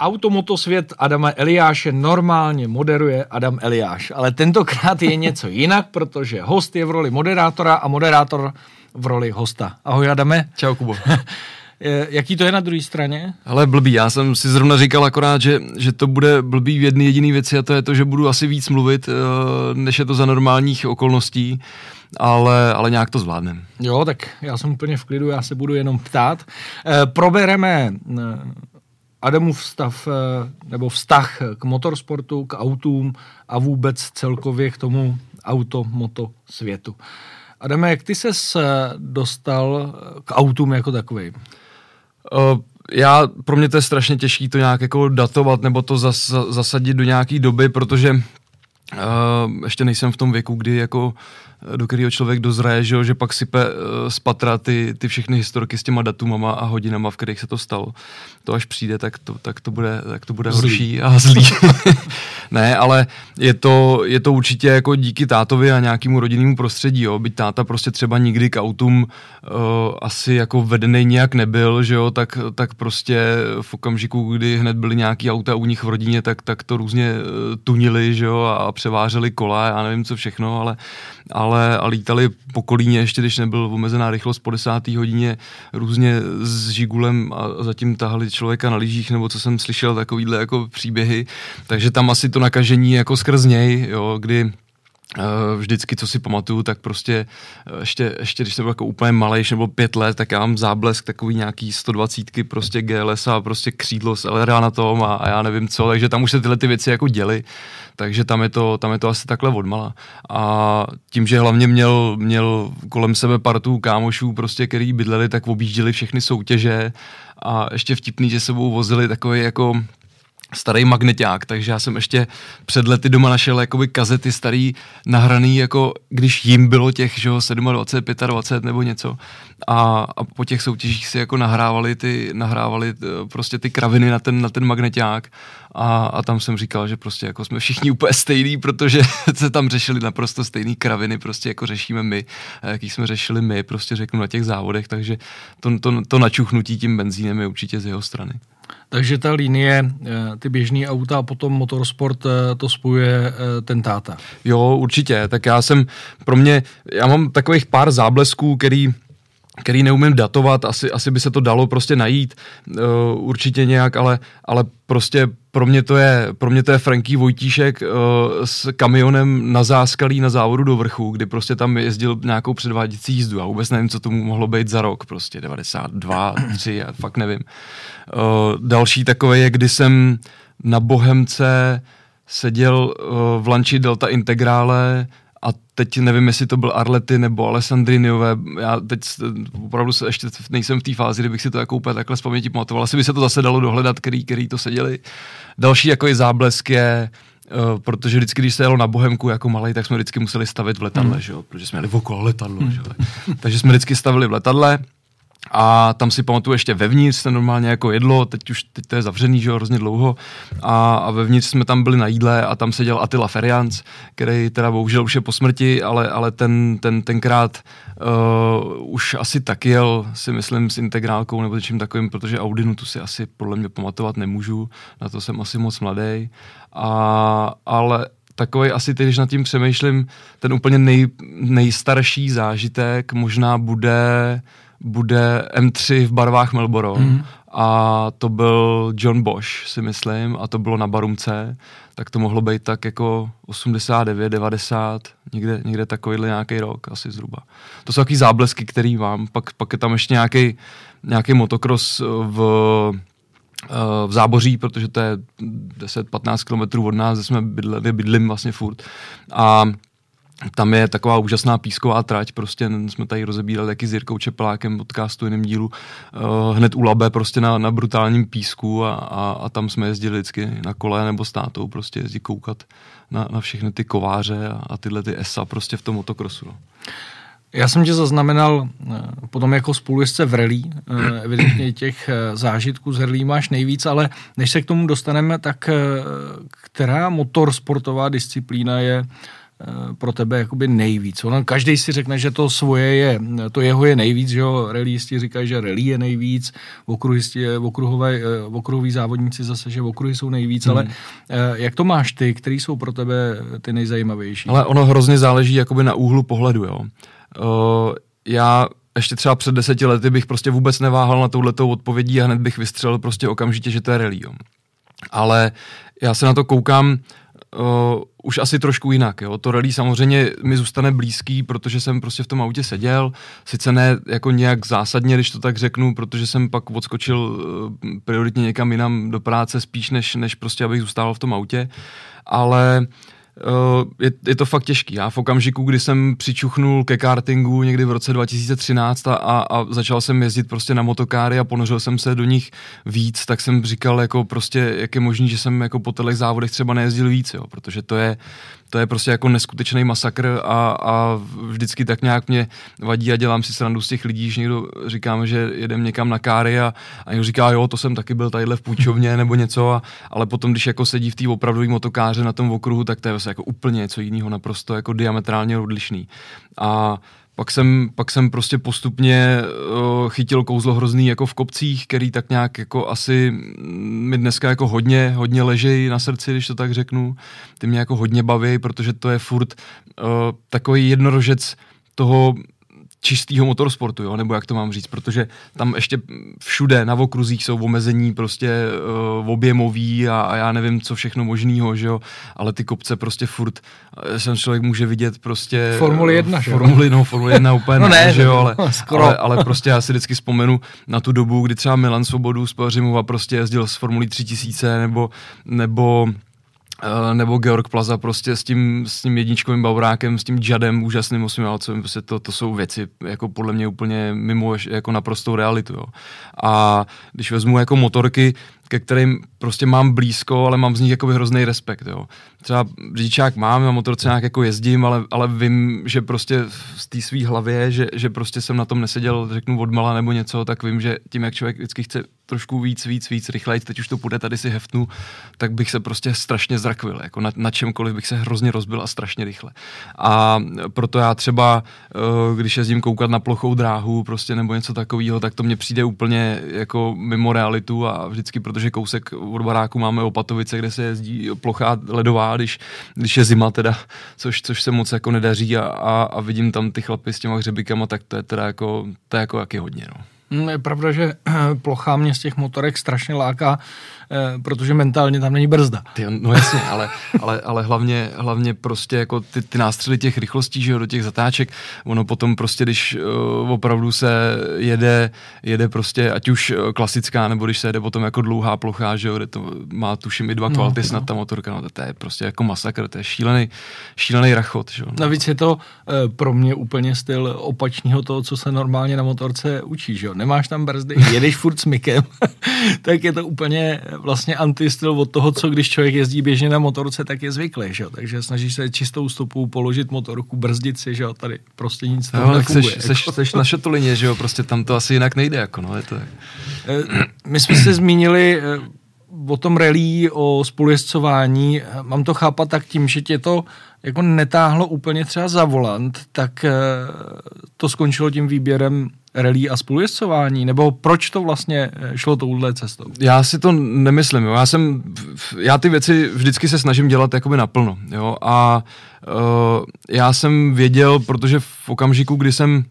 Automotosvět Adama Eliáše normálně moderuje Adam Eliáš, ale tentokrát je něco jinak, protože host je v roli moderátora a moderátor v roli hosta. Ahoj Adame. Čau Kubo. Jaký to je na druhé straně? Ale blbý, já jsem si zrovna říkal akorát, že, že to bude blbý v jedné jediné věci a to je to, že budu asi víc mluvit, eh, než je to za normálních okolností, ale, ale nějak to zvládnem. Jo, tak já jsem úplně v klidu, já se budu jenom ptát. Eh, probereme eh, Adamův stav nebo vztah k motorsportu, k autům a vůbec celkově k tomu auto, moto světu. Adame, jak ty ses dostal k autům jako takovým? Já, pro mě to je strašně těžké to nějak jako datovat nebo to zas, zasadit do nějaké doby, protože uh, ještě nejsem v tom věku, kdy jako do kterého člověk dozraje, že, že pak sype uh, z patra ty, ty všechny historky s těma datumama a hodinama, v kterých se to stalo. To až přijde, tak to, tak to bude, tak to bude zlý. horší a zlý. ne, ale je to, je to určitě jako díky tátovi a nějakému rodinnému prostředí, jo. Byť táta prostě třeba nikdy k autům uh, asi jako vedený nějak nebyl, že jo, tak, tak prostě v okamžiku, kdy hned byly nějaký auta u nich v rodině, tak, tak to různě uh, tunili, že jo, a převáželi kola, já nevím co všechno, ale, ale a lítali po kolíně, ještě když nebyl omezená rychlost po desátý hodině, různě s žigulem a zatím tahali člověka na lyžích, nebo co jsem slyšel, takovýhle jako příběhy. Takže tam asi to nakažení jako skrz něj, jo, kdy Eh, vždycky, co si pamatuju, tak prostě eh, ještě, ještě když jsem byl jako úplně malý, nebo pět let, tak já mám záblesk takový nějaký 120 prostě GLS a prostě křídlo z LRA na tom a, a, já nevím co, takže tam už se tyhle ty věci jako děly, takže tam je to, tam je to asi takhle odmala. A tím, že hlavně měl, měl kolem sebe partu kámošů, prostě, který bydleli, tak objížděli všechny soutěže a ještě vtipný, že sebou vozili takový jako starý magneták, takže já jsem ještě před lety doma našel jakoby kazety starý nahraný, jako když jim bylo těch, že 27, 25 nebo něco. A, a po těch soutěžích si jako nahrávali ty, nahrávali eh, prostě ty kraviny na ten, na ten magneták a, a tam jsem říkal, že prostě jako jsme všichni úplně stejný, protože se tam řešili naprosto stejný kraviny, prostě jako řešíme my, jaký jsme řešili my, prostě řeknu na těch závodech, takže to, to, to načuchnutí tím benzínem je určitě z jeho strany. Takže ta linie, eh, ty běžný auta a potom motorsport, eh, to spojuje eh, ten táta. Jo, určitě. Tak já jsem, pro mě, já mám takových pár záblesků, který který neumím datovat, asi, asi by se to dalo prostě najít uh, určitě nějak, ale, ale prostě pro mě to je, pro mě to je Franky Vojtíšek uh, s kamionem na záskalí na závodu do vrchu, kdy prostě tam jezdil nějakou předváděcí jízdu a vůbec nevím, co tomu mohlo být za rok, prostě 92, 3, já fakt nevím. Uh, další takové je, kdy jsem na Bohemce seděl uh, v lanči Delta Integrále a teď nevím, jestli to byl Arlety nebo Alessandriniové, já teď opravdu se ještě nejsem v té fázi, kdybych si to jako úplně takhle z paměti pamatoval. Asi by se to zase dalo dohledat, který, který to seděli. Další jako je záblesk je, Uh, protože vždycky, když se jelo na Bohemku jako malý, tak jsme vždycky museli stavit v letadle, hmm. že jo? protože jsme měli okolo letadlo. Hmm. Že? Takže jsme vždycky stavili v letadle a tam si pamatuju ještě vevnitř se normálně jako jedlo, teď už teď to je zavřený, že jo, hrozně dlouho. A, a vevnitř jsme tam byli na jídle a tam seděl Attila Ferians, který teda bohužel už je po smrti, ale, ale ten, ten tenkrát uh, už asi taky jel, si myslím, s integrálkou nebo něčím takovým, protože Audinu tu si asi podle mě pamatovat nemůžu, na to jsem asi moc mladý. A, ale takový asi teď, když nad tím přemýšlím, ten úplně nej, nejstarší zážitek možná bude bude M3 v barvách Melbourne mm. a to byl John Bosch, si myslím, a to bylo na Barumce, tak to mohlo být tak jako 89, 90, někde, někde takovýhle nějaký rok asi zhruba. To jsou takový záblesky, který mám, pak, pak je tam ještě nějaký nějaký motocross v eh, v záboří, protože to je 10-15 km od nás, kde jsme bydli, bydlím vlastně furt. A tam je taková úžasná písková trať, prostě jsme tady rozebírali taky s Jirkou Čepelákem podcastu jiném dílu, uh, hned u Labe prostě na, na brutálním písku a, a, a, tam jsme jezdili vždycky na kole nebo s tátou prostě jezdit koukat na, na všechny ty kováře a, a tyhle ty ESA prostě v tom motokrosu. No. Já jsem tě zaznamenal eh, potom jako spolujezdce v rally, eh, evidentně těch zážitků z rally máš nejvíc, ale než se k tomu dostaneme, tak která motorsportová disciplína je pro tebe jakoby nejvíc? Ono, každý si řekne, že to svoje je, to jeho je nejvíc, že jo, reliisti říkají, že rally je nejvíc, okruhisti, okruhové, okruhoví závodníci zase, že okruhy jsou nejvíc, hmm. ale jak to máš ty, který jsou pro tebe ty nejzajímavější? Ale ono hrozně záleží jakoby na úhlu pohledu, jo. Uh, já ještě třeba před deseti lety bych prostě vůbec neváhal na touhletou odpovědí a hned bych vystřelil prostě okamžitě, že to je rally. Jo. Ale já se na to koukám uh, už asi trošku jinak. Jo. To rally samozřejmě mi zůstane blízký, protože jsem prostě v tom autě seděl, sice ne jako nějak zásadně, když to tak řeknu, protože jsem pak odskočil uh, prioritně někam jinam do práce spíš, než, než prostě abych zůstával v tom autě, ale uh, je, je to fakt těžký. Já v okamžiku, kdy jsem přičuchnul ke kartingu někdy v roce 2013 a, a, a začal jsem jezdit prostě na motokáry a ponořil jsem se do nich víc, tak jsem říkal jako prostě, jak je možný, že jsem jako po těch závodech třeba nejezdil víc, jo, protože to je, to je prostě jako neskutečný masakr a, a vždycky tak nějak mě vadí a dělám si srandu z těch lidí, že někdo říkáme, že jedem někam na káry a, a někdo říká, jo, to jsem taky byl tadyhle v půjčovně nebo něco, a, ale potom, když jako sedí v té opravdové motokáře na tom okruhu, tak to je vlastně jako úplně něco jiného, naprosto jako diametrálně odlišný. A pak jsem, pak jsem prostě postupně uh, chytil kouzlo hrozný jako v kopcích, který tak nějak jako asi mi dneska jako hodně, hodně ležejí na srdci, když to tak řeknu. Ty mě jako hodně baví, protože to je furt uh, takový jednorožec toho čistého motorsportu, jo? nebo jak to mám říct, protože tam ještě všude na okruzích jsou omezení prostě uh, objemový a, a já nevím, co všechno možného, že jo, ale ty kopce prostě furt, jsem člověk může vidět prostě... Formuli 1, že jo? Formuli, no, Formuli 1 úplně no ne, že jo, ale, ale, ale, prostě já si vždycky vzpomenu na tu dobu, kdy třeba Milan Svobodu z Pelřimova prostě jezdil s Formulí 3000 nebo, nebo Eh, nebo Georg Plaza prostě s tím, s tím jedničkovým baurákem, s tím Jadem úžasným osmivalcem, prostě to, to jsou věci jako podle mě úplně mimo jako naprostou realitu. Jo. A když vezmu jako motorky, ke kterým prostě mám blízko, ale mám z nich jako hrozný respekt. Jo. Třeba řidičák mám, na motorce nějak jako jezdím, ale, ale vím, že prostě z té své hlavě, že, že prostě jsem na tom neseděl, řeknu odmala nebo něco, tak vím, že tím, jak člověk vždycky chce trošku víc, víc, víc rychleji, teď už to půjde, tady si heftnu, tak bych se prostě strašně zrakvil, jako na, na čemkoliv bych se hrozně rozbil a strašně rychle. A proto já třeba, eh, když jezdím koukat na plochou dráhu prostě nebo něco takového, tak to mně přijde úplně jako mimo realitu a vždycky, protože kousek od baráku máme Opatovice, kde se jezdí plochá ledová, když, když je zima teda, což, což se moc jako nedaří a, a, a vidím tam ty chlapy s těma hřebikama, tak to je teda jako, to je jako jaký hodně, no. Mm, je pravda, že plochá mě z těch motorek strašně láká, protože mentálně tam není brzda. Ty, no jasně, ale, ale, ale hlavně, hlavně prostě jako ty, ty nástřely těch rychlostí, že jo, do těch zatáček, ono potom prostě, když uh, opravdu se jede, jede prostě, ať už eh, klasická, nebo když se jede potom jako dlouhá plocha, že jo, kde to má tuším i dva no, kvality no. snad ta motorka, no to je prostě jako masakr, to je šílený, šílený rachot, že jo. Navíc je to uh, pro mě úplně styl opačního toho, co se normálně na motorce učí, že jo, nemáš tam brzdy, jedeš furt s mikem, tak je to úplně vlastně antistyl od toho, co když člověk jezdí běžně na motorce, tak je zvyklý, že jo? takže snaží se čistou stopou položit motorku, brzdit si, že jo, tady prostě nic toho no, nefunguje. Seš, seš, seš na že jo, prostě tam to asi jinak nejde, jako no, je to eh, My jsme se zmínili eh, o tom relí, o spolujezdcování, mám to chápat tak tím, že tě to jako netáhlo úplně třeba za volant, tak eh, to skončilo tím výběrem relí a spolujezdcování? Nebo proč to vlastně eh, šlo touhle cestou? Já si to nemyslím. Jo. Já, jsem, já ty věci vždycky se snažím dělat jakoby naplno. Jo. A uh, já jsem věděl, protože v okamžiku, kdy jsem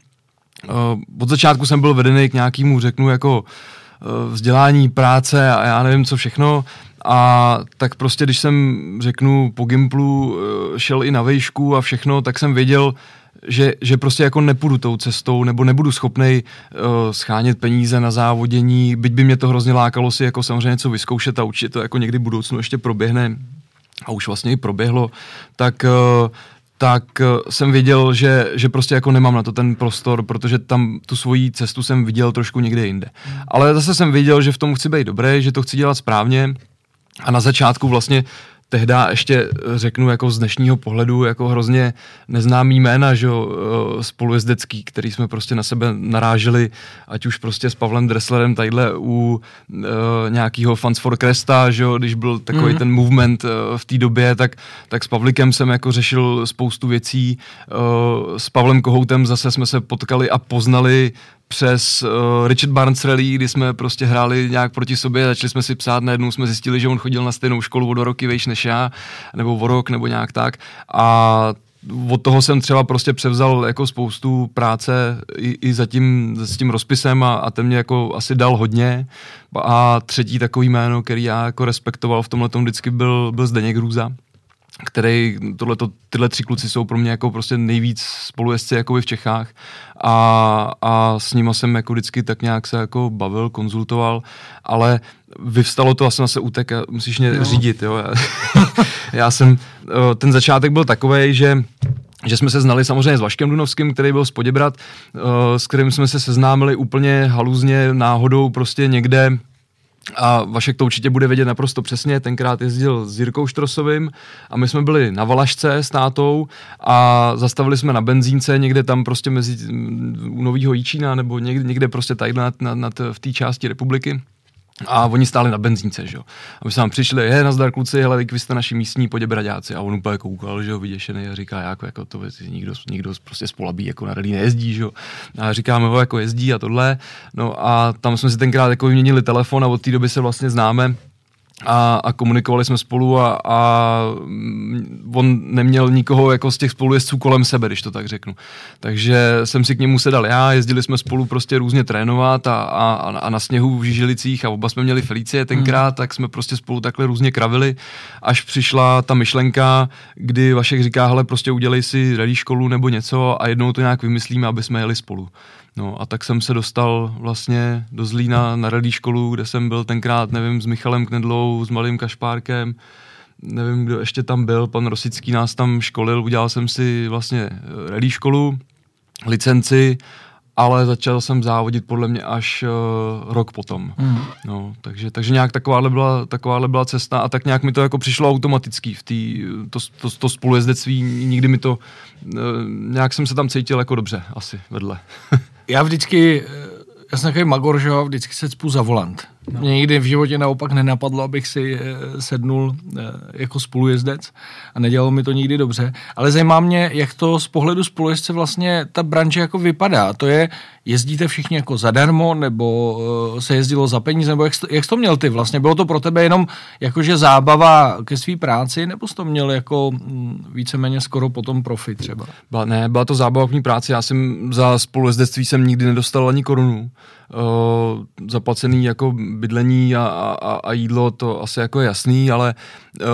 uh, od začátku jsem byl vedený k nějakému, řeknu, jako uh, vzdělání, práce a já nevím co všechno, a tak prostě, když jsem, řeknu, po Gimplu šel i na vejšku a všechno, tak jsem věděl, že, že prostě jako nepůjdu tou cestou, nebo nebudu schopnej uh, schánět peníze na závodění, byť by mě to hrozně lákalo si jako samozřejmě něco vyzkoušet a určitě to jako někdy v budoucnu ještě proběhne a už vlastně i proběhlo, tak uh, tak uh, jsem viděl, že, že prostě jako nemám na to ten prostor, protože tam tu svoji cestu jsem viděl trošku někde jinde. Ale zase jsem viděl, že v tom chci být dobrý, že to chci dělat správně a na začátku vlastně tehdy ještě řeknu jako z dnešního pohledu jako hrozně neznámý jména, že jo, eh, spolujezdecký, který jsme prostě na sebe naráželi, ať už prostě s Pavlem Dresslerem tadyhle u uh, nějakého Fans for Cresta, že jo, když byl takový mm. ten movement uh, v té době, tak, tak s Pavlikem jsem jako řešil spoustu věcí, uh, s Pavlem Kohoutem zase jsme se potkali a poznali přes uh, Richard Barnes Rally, kdy jsme prostě hráli nějak proti sobě, začali jsme si psát, najednou jsme zjistili, že on chodil na stejnou školu o dva roky vejš než já, nebo o rok, nebo nějak tak. A od toho jsem třeba prostě převzal jako spoustu práce i, i za tím, s tím rozpisem a, a ten mě jako asi dal hodně. A třetí takový jméno, který já jako respektoval v tomhle vždycky byl, byl Zdeněk Růza který tohleto, tyhle tři kluci jsou pro mě jako prostě nejvíc spolujezdci jako v Čechách a, a s nima jsem jako vždycky tak nějak se jako bavil, konzultoval, ale vyvstalo to a jsem se utek a musíš mě jo. řídit, jo. Já, já jsem, ten začátek byl takový, že že jsme se znali samozřejmě s Vaškem Dunovským, který byl z Poděbrat, s kterým jsme se seznámili úplně haluzně náhodou prostě někde a Vašek to určitě bude vědět naprosto přesně, tenkrát jezdil s Jirkou Štrosovým a my jsme byli na Valašce s tátou a zastavili jsme na benzínce někde tam prostě mezi u Novýho Jíčína nebo někde, někde prostě tady nad, nad, nad, v té části republiky. A oni stáli na benzínce, že jo. A my jsme tam přišli, je, nazdar kluci, hele, vy jste naši místní poděbraďáci. A on úplně koukal, že jo, vyděšený a říká, jako, jako to nikdo, nikdo prostě spolabí jako na rally nejezdí, že jo. A říkáme, ho jako jezdí a tohle. No a tam jsme si tenkrát jako vyměnili telefon a od té doby se vlastně známe a, a komunikovali jsme spolu a, a on neměl nikoho jako z těch spolujezdců kolem sebe, když to tak řeknu. Takže jsem si k němu sedal já, jezdili jsme spolu prostě různě trénovat a, a, a na sněhu v Žižilicích a oba jsme měli Felicie tenkrát, mm. tak jsme prostě spolu takhle různě kravili, až přišla ta myšlenka, kdy Vašek říká, hele, prostě udělej si rally školu nebo něco a jednou to nějak vymyslíme, aby jsme jeli spolu. No a tak jsem se dostal vlastně do Zlína na rally školu, kde jsem byl tenkrát, nevím, s Michalem Knedlou, s Malým Kašpárkem, nevím, kdo ještě tam byl, pan Rosický nás tam školil, udělal jsem si vlastně eh, rally školu, licenci, ale začal jsem závodit podle mě až uh, rok potom. Mm. No, takže, takže nějak takováhle byla, takováhle byla cesta a tak nějak mi to jako přišlo automaticky v tý, to, to, to spolujezdectví, nikdy mi to, uh, nějak jsem se tam cítil jako dobře asi vedle. já vždycky, já jsem takový magor, že jo, vždycky se cpu za volant. No. Mě nikdy v životě naopak nenapadlo, abych si eh, sednul eh, jako spolujezdec a nedělalo mi to nikdy dobře. Ale zajímá mě, jak to z pohledu spolujezdce vlastně ta branže jako vypadá. To je, jezdíte všichni jako zadarmo, nebo eh, se jezdilo za peníze, nebo jak jsi, to, jak jsi to měl ty vlastně? Bylo to pro tebe jenom jakože zábava ke své práci, nebo jsi to měl jako mm, víceméně skoro potom profit třeba? Byla, ne, byla to zábava k práci. Já jsem za spolujezdectví jsem nikdy nedostal ani korunu. Uh, zaplacený jako bydlení a, a, a jídlo, to asi jako je jasný, ale uh,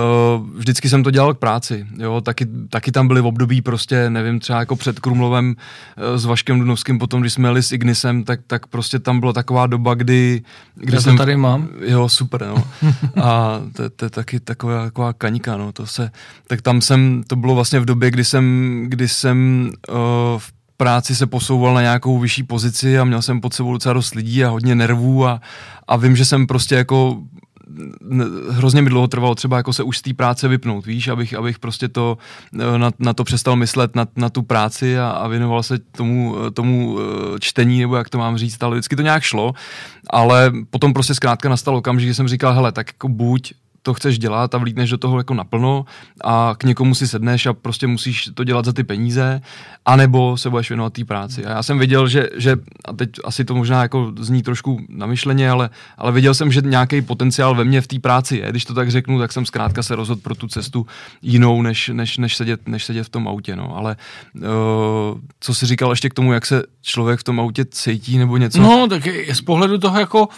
vždycky jsem to dělal k práci. Jo? Taky, taky tam byly v období prostě, nevím, třeba jako před Krumlovem uh, s Vaškem Dunovským, potom, když jsme jeli s Ignisem, tak, tak prostě tam byla taková doba, kdy... kdy Já jsem, to tady mám. Jo, super, no. a to, to je taky taková, taková kaňka, no. To se, tak tam jsem, to bylo vlastně v době, kdy jsem, kdy jsem uh, v práci se posouval na nějakou vyšší pozici a měl jsem pod sebou docela dost lidí a hodně nervů a, a vím, že jsem prostě jako hrozně mi dlouho trvalo třeba jako se už z té práce vypnout, víš, abych, abych prostě to, eh, na, na to přestal myslet, na, na tu práci a, a věnoval se tomu, eh, tomu eh, čtení, nebo jak to mám říct, ale vždycky to nějak šlo, ale potom prostě zkrátka nastal okamžik, že jsem říkal, hele, tak jako buď to chceš dělat a vlítneš do toho jako naplno a k někomu si sedneš a prostě musíš to dělat za ty peníze, anebo se budeš věnovat té práci. A já jsem viděl, že, že a teď asi to možná jako zní trošku namyšleně, ale, ale viděl jsem, že nějaký potenciál ve mně v té práci je. Když to tak řeknu, tak jsem zkrátka se rozhodl pro tu cestu jinou, než, než, než, sedět, než sedět v tom autě. No. Ale uh, co jsi říkal ještě k tomu, jak se člověk v tom autě cítí nebo něco? No, tak z pohledu toho jako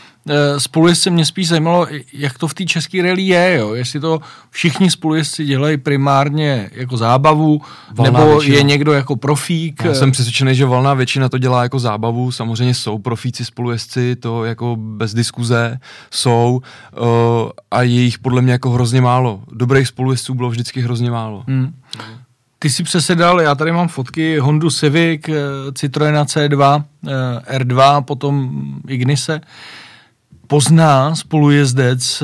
spolujezdce mě spíš zajímalo, jak to v té české rally je, jo. Jestli to všichni spolujezdci dělají primárně jako zábavu, valná nebo většina. je někdo jako profík. Já jsem přesvědčený, že valná většina to dělá jako zábavu. Samozřejmě jsou profíci spolujezdci, to jako bez diskuze jsou uh, a je jich podle mě jako hrozně málo. Dobrých spolujezdců bylo vždycky hrozně málo. Hmm. Ty si přesedal, já tady mám fotky Hondu Civic, eh, Citroena C2, eh, R2, potom Ignise. Pozná spolujezdec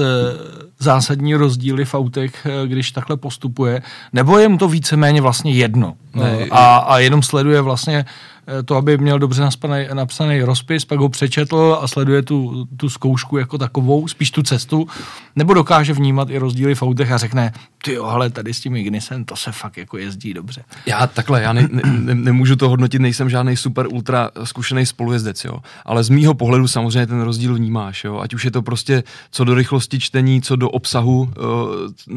zásadní rozdíly v autech, když takhle postupuje, nebo je mu to víceméně vlastně jedno? Ne, a, a jenom sleduje vlastně Eh, to, aby měl dobře napsaný, napsaný rozpis, pak ho přečetl a sleduje tu, tu zkoušku jako takovou, spíš tu cestu, nebo dokáže vnímat i rozdíly v autech a řekne, ty ale tady s tím Ignisem to se fakt jako jezdí dobře. Já takhle, já ne, ne, nemůžu to hodnotit, nejsem žádný super ultra zkušený spolujezdec, jo. Ale z mýho pohledu samozřejmě ten rozdíl vnímáš, jo. Ať už je to prostě co do rychlosti čtení, co do obsahu, uh,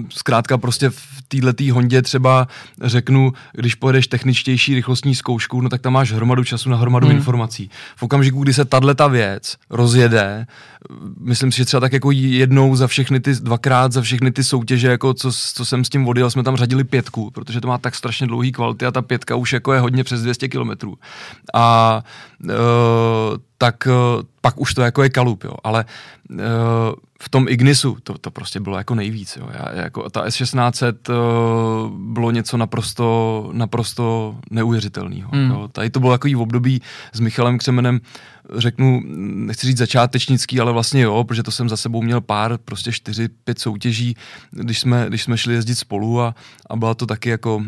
zkrátka prostě v této Hondě třeba řeknu, když pojedeš techničtější rychlostní zkoušku, no tak tam máš hromadu času na hromadu hmm. informací. V okamžiku, kdy se tato věc rozjede, myslím si, že třeba tak jako jednou za všechny ty, dvakrát za všechny ty soutěže, jako co, co jsem s tím odjel, jsme tam řadili pětku, protože to má tak strašně dlouhý kvality a ta pětka už jako je hodně přes 200 kilometrů. A uh, tak uh, pak už to jako je kalup, jo. Ale uh, v tom Ignisu to, to prostě bylo jako nejvíc. Jo. Já, jako ta S1600 uh, bylo něco naprosto, naprosto neuvěřitelného. Mm. Tady to bylo takový v období s Michalem Křemenem, řeknu, nechci říct začátečnický, ale vlastně jo, protože to jsem za sebou měl pár, prostě čtyři, pět soutěží, když jsme, když jsme šli jezdit spolu a, a byla to taky jako uh,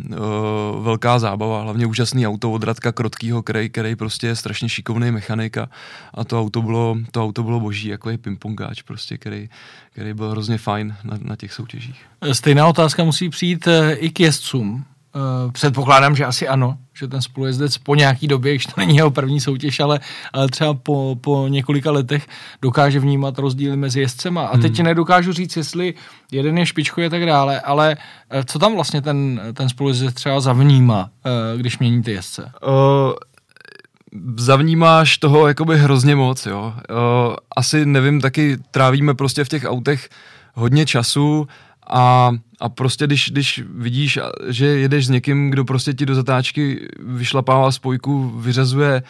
velká zábava, hlavně úžasný auto od Radka Krotkýho, který, který prostě je strašně šikovný mechanik a, a to auto bylo, to auto bylo boží, jako je pingpongáč prostě, který, který byl hrozně fajn na, na těch soutěžích. Stejná otázka musí přijít eh, i k jezdcům. Uh, předpokládám, že asi ano, že ten spolujezdec po nějaký době, když to není jeho první soutěž, ale, ale třeba po, po několika letech dokáže vnímat rozdíly mezi jezdcema. A teď hmm. nedokážu říct, jestli jeden je špičkový a tak dále, ale uh, co tam vlastně ten, ten spolujezdec třeba zavnímá, uh, když mění ty jezdce? Uh, zavnímáš toho jakoby hrozně moc, jo. Uh, asi nevím, taky trávíme prostě v těch autech hodně času a, a prostě když, když vidíš, že jedeš s někým, kdo prostě ti do zatáčky vyšlapává spojku, vyřazuje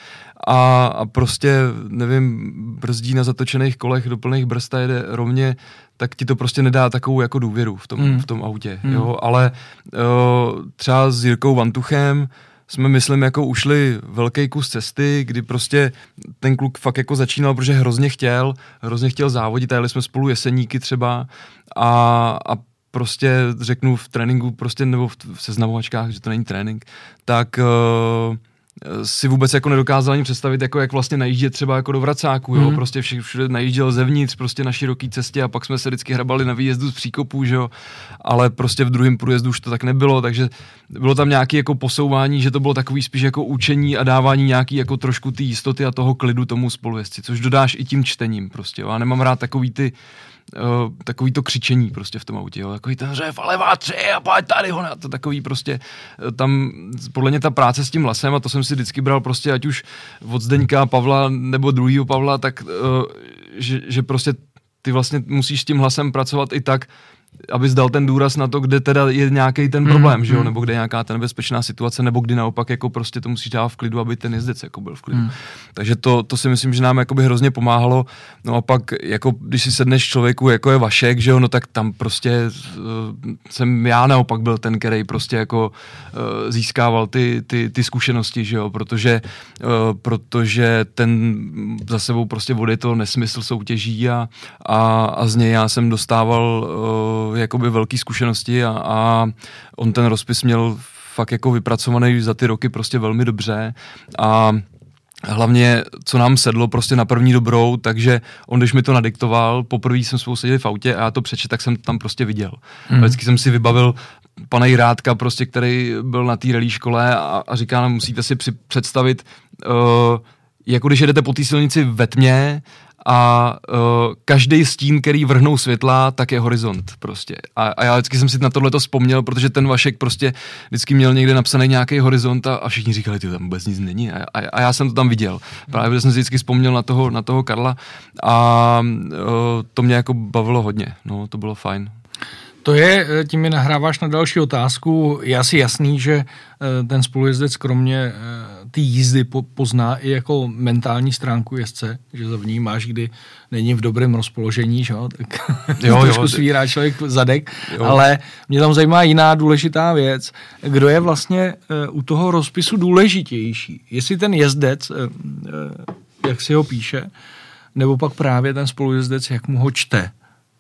a, a prostě, nevím, brzdí na zatočených kolech do plných brzd a jede rovně, tak ti to prostě nedá takovou jako důvěru v tom, mm. v tom autě, mm. jo, ale uh, třeba s Jirkou Vantuchem, jsme, myslím, jako ušli velký kus cesty, kdy prostě ten kluk fakt jako začínal, protože hrozně chtěl, hrozně chtěl závodit a jeli jsme spolu jeseníky třeba a, a prostě řeknu v tréninku prostě nebo v, v seznamovačkách, že to není trénink, tak uh, si vůbec jako nedokázal ani představit, jako jak vlastně najíždět třeba jako do vracáku, jo, mm. prostě vše, všude najížděl zevnitř, prostě na široký cestě a pak jsme se vždycky hrabali na výjezdu z příkopů, že jo, ale prostě v druhém průjezdu už to tak nebylo, takže bylo tam nějaké jako posouvání, že to bylo takový spíš jako učení a dávání nějaký jako trošku ty jistoty a toho klidu tomu spolujezdci, což dodáš i tím čtením prostě, jo, a nemám rád takový ty uh, takový to křičení prostě v tom autě, jo, takový ten řev, ale tři a pojď tady, ho, to takový prostě, uh, tam podle mě ta práce s tím lasem a to jsem si vždycky bral prostě, ať už od Zdeňka Pavla nebo druhýho Pavla, tak uh, že, že prostě ty vlastně musíš s tím hlasem pracovat i tak, aby dal ten důraz na to, kde teda je nějaký ten problém, mm, že jo, mm. nebo kde je nějaká ta nebezpečná situace, nebo kdy naopak jako prostě to musí dělat v klidu, aby ten jezdec jako byl v klidu. Mm. Takže to, to si myslím, že nám jako by hrozně pomáhalo. No a pak jako když si sedneš člověku, jako je Vašek, že jo, no tak tam prostě uh, jsem já naopak byl ten, který prostě jako uh, získával ty, ty, ty zkušenosti, že jo, protože, uh, protože ten za sebou prostě vody to nesmysl soutěží a, a, a z něj já jsem dostával uh, jakoby velký zkušenosti a, a on ten rozpis měl fakt jako vypracovaný za ty roky prostě velmi dobře a hlavně, co nám sedlo prostě na první dobrou, takže on, když mi to nadiktoval, poprvé jsem spolu seděli v autě a já to přečet, tak jsem tam prostě viděl. Mm. Vždycky jsem si vybavil pana Jirádka, prostě, který byl na té relí škole a, a říká nám, musíte si při, představit, uh, jako když jedete po té silnici ve tmě a uh, každý stín, který vrhnou světla, tak je horizont prostě. A, a já vždycky jsem si na tohle to vzpomněl, protože ten Vašek prostě vždycky měl někde napsaný nějaký horizont a, a všichni říkali, že tam vůbec nic není. A, a, a já jsem to tam viděl. Právě jsem si vždycky vzpomněl na toho, na toho Karla a uh, to mě jako bavilo hodně. No, to bylo fajn. To je, eh, tím mi nahráváš na další otázku. Je asi jasný, že eh, ten spolujezdec kromě eh, té jízdy pozná i jako mentální stránku jezdce, že máš, kdy není v dobrém rozpoložení, že? tak jo, trošku jo, svírá člověk zadek, jo. ale mě tam zajímá jiná důležitá věc. Kdo je vlastně u toho rozpisu důležitější? Jestli ten jezdec, jak si ho píše, nebo pak právě ten spolujezdec, jak mu ho čte.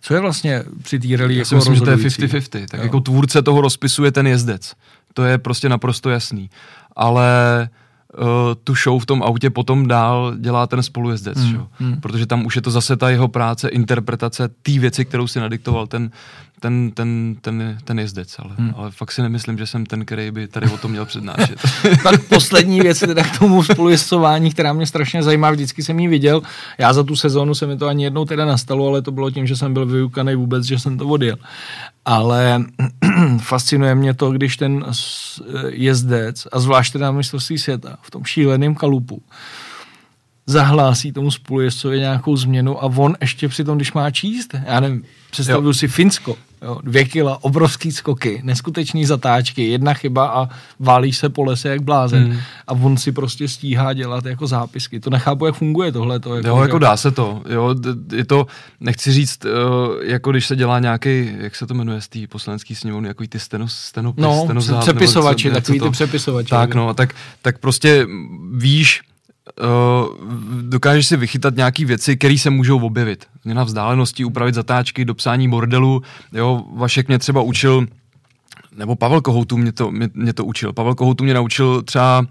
Co je vlastně při té rally Já jako si myslím, že to je rozhodující? 50-50. Tak Jo. jako tvůrce toho rozpisu je ten jezdec. To je prostě naprosto jasný. Ale uh, tu show v tom autě potom dál dělá ten spolujezdec, hmm. hmm. protože tam už je to zase ta jeho práce, interpretace té věci, kterou si nadiktoval ten, ten, ten, ten, ten jezdec. Ale, Hmm. ale fakt si nemyslím, že jsem ten, který by tady o tom měl přednášet. tak poslední věc teda k tomu spolujezdcování, která mě strašně zajímá, vždycky jsem ji viděl. Já za tu sezónu se mi to ani jednou teda nastalo, ale to bylo tím, že jsem byl vyukaný vůbec, že jsem to odjel. Ale fascinuje mě to, když ten s- jezdec, a zvlášť teda na mistrovství světa, v tom šíleném kalupu, zahlásí tomu spolujezdcovi nějakou změnu a on ještě přitom, když má číst, já nevím, představuju si Finsko, jo, dvě kila, obrovský skoky, neskutečný zatáčky, jedna chyba a válíš se po lese jak blázen Mm. a on si prostě stíhá dělat jako zápisky. To nechápu, jak funguje tohle. To, Jo, jako dá se to. Jo, je to, nechci říct, uh, jako když se dělá nějaký, jak se to jmenuje z té poslanecké sněmovny, jako ty steno, steno, No, stenozáp, nebo přepisovači, něco- takový ty přepisovači. Tak no, tak, tak prostě víš, uh, dokážeš si vychytat nějaký věci, které se můžou objevit. Na vzdálenosti, upravit zatáčky, dopsání bordelu. Jo, Vašek mě třeba učil, nebo Pavel Kohoutu mě to, mě, mě to učil. Pavel Kohoutu mě naučil třeba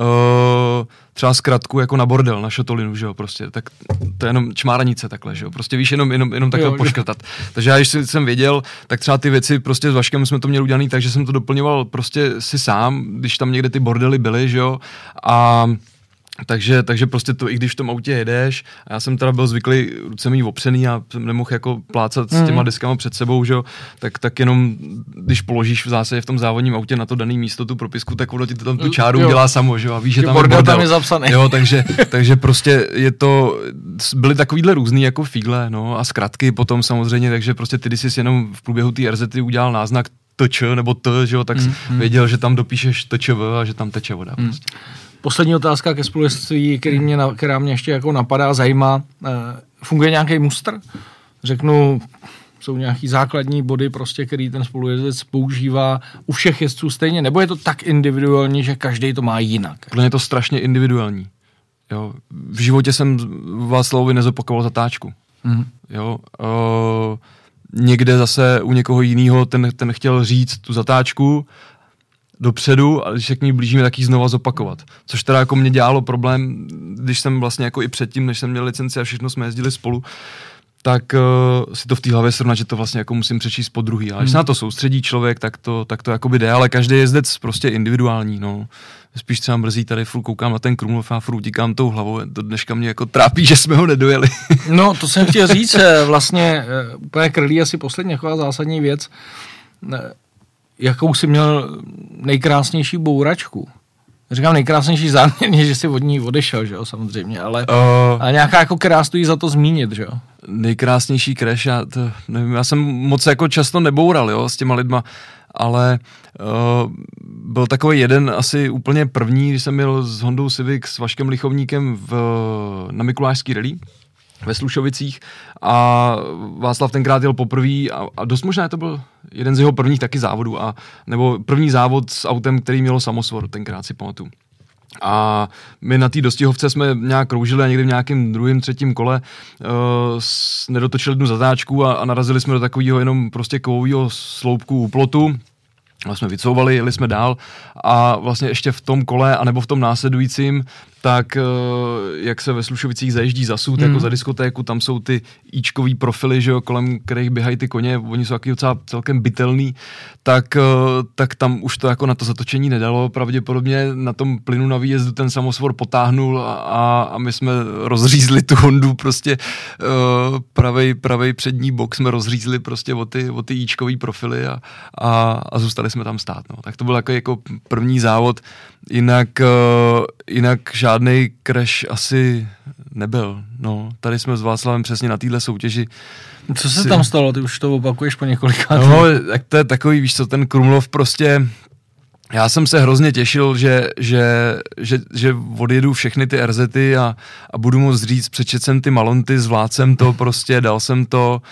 uh, třeba zkratku jako na bordel, na šotolinu, že jo, prostě, tak to je jenom čmáranice takhle, že jo, prostě víš, jenom, jenom, jenom takhle Jo, poškrtat. Takže já, když jsem věděl, tak třeba ty věci prostě s Vaškem jsme to měli udělaný tak, že jsem to doplňoval prostě si sám, když tam někde ty bordely byly, že jo, a takže, takže prostě to, i když v tom autě jedeš, a já jsem teda byl zvyklý ruce mít opřený a jsem nemohl jako plácat s těma Mhm. deskama před sebou, že jo, tak, tak jenom, když položíš v zásadě v tom závodním autě na to dané místo tu propisku, tak ono ti to tam tu čáru Jo. udělá samo, že jo, a víš, že tam bordel je bordel. tam je zapsaný. Jo, takže, takže prostě je to, byly takovýhle různý jako fígle, no a zkratky potom samozřejmě, takže prostě ty, když jsi jenom v průběhu té RZ udělal náznak TČ nebo T, že jo, tak Mm, věděl, že tam dopíšeš TČV a že tam teče voda. Prostě. Poslední otázka ke spolujezdství, který mě, která mě ještě jako napadá, zajímá. Eh, Funguje nějaký mustr? Řeknu, jsou nějaký základní body, prostě, který ten spolujezdec používá u všech jezdců stejně, nebo je to tak individuální, že každý to má jinak? Mě je to strašně individuální. Jo. V životě jsem Václavovi nezopakoval zatáčku. Mhm. Jo. Uh, někde zase u někoho jiného ten, ten chtěl říct tu zatáčku dopředu a když se k ní blížíme, tak ji znova zopakovat. Což teda jako mě dělalo problém, když jsem vlastně jako i předtím, než jsem měl licenci a všechno jsme jezdili spolu, tak uh, si to v té hlavě srovnat, že to vlastně jako musím přečíst po druhý. Ale když se na to soustředí člověk, tak to, tak to jakoby jde, ale každý jezdec prostě individuální. No. Spíš třeba mrzí tady, furt koukám na ten Krumlov a furt utíkám tou hlavou. Do dneška mě jako trápí, že jsme ho nedojeli. No, to jsem chtěl říct, eh, vlastně eh, úplně krlí asi poslední taková zásadní věc. Jakou jsi měl nejkrásnější bouračku? Říkám nejkrásnější záměrně, že jsi od ní odešel, že jo, samozřejmě, ale, Uh, ale nějaká jako, která stojí za to zmínit, že jo? nejkrásnější crash, já, to, nevím, já jsem moc jako často neboural jo, s těma lidma, ale uh, byl takový jeden asi úplně první, když jsem byl s Hondou Civic s Vaškem Lichovníkem v, na Mikulášský rally ve Slušovicích a Václav tenkrát jel poprvé a, a dost možná to byl jeden z jeho prvních taky závodů, a, nebo první závod s autem, který mělo samosvor, tenkrát si pamatuju. A my na té dostihovce jsme nějak kroužili a někdy v nějakém druhém, třetím kole uh, nedotočili jednu zatáčku a, a narazili jsme do takového jenom prostě kovového sloupku u plotu. A jsme vycouvali, jeli jsme dál a vlastně ještě v tom kole, anebo v tom následujícím, tak eh, jak se ve Slušovicích zajíždí za sud, Mhm. jako za diskotéku, tam jsou ty íčkový profily, že jo, kolem kterých běhají ty koně, oni jsou taky docela celkem bytelný, tak, eh, tak tam už to jako na to zatočení nedalo, pravděpodobně na tom plynu na výjezdu ten samosvor potáhnul a, a, a my jsme rozřízli tu Hondu, prostě uh, pravej, pravej přední bok jsme rozřízli prostě o ty, o ty íčkový profily a, a, a zůstali jsme tam stát. No. Tak to byl jako, jako první závod, jinak, uh, jinak žádný crash asi nebyl. No. Tady jsme s Václavem přesně na téhle soutěži. Co se Si- tam stalo? Ty už to opakuješ po několika No, tak to je takový, víš co, ten Krumlov prostě já jsem se hrozně těšil, že, že, že, že odjedu všechny ty RZty a, a budu moct říct, přečet jsem ty malonty, zvládl jsem to prostě, dal jsem to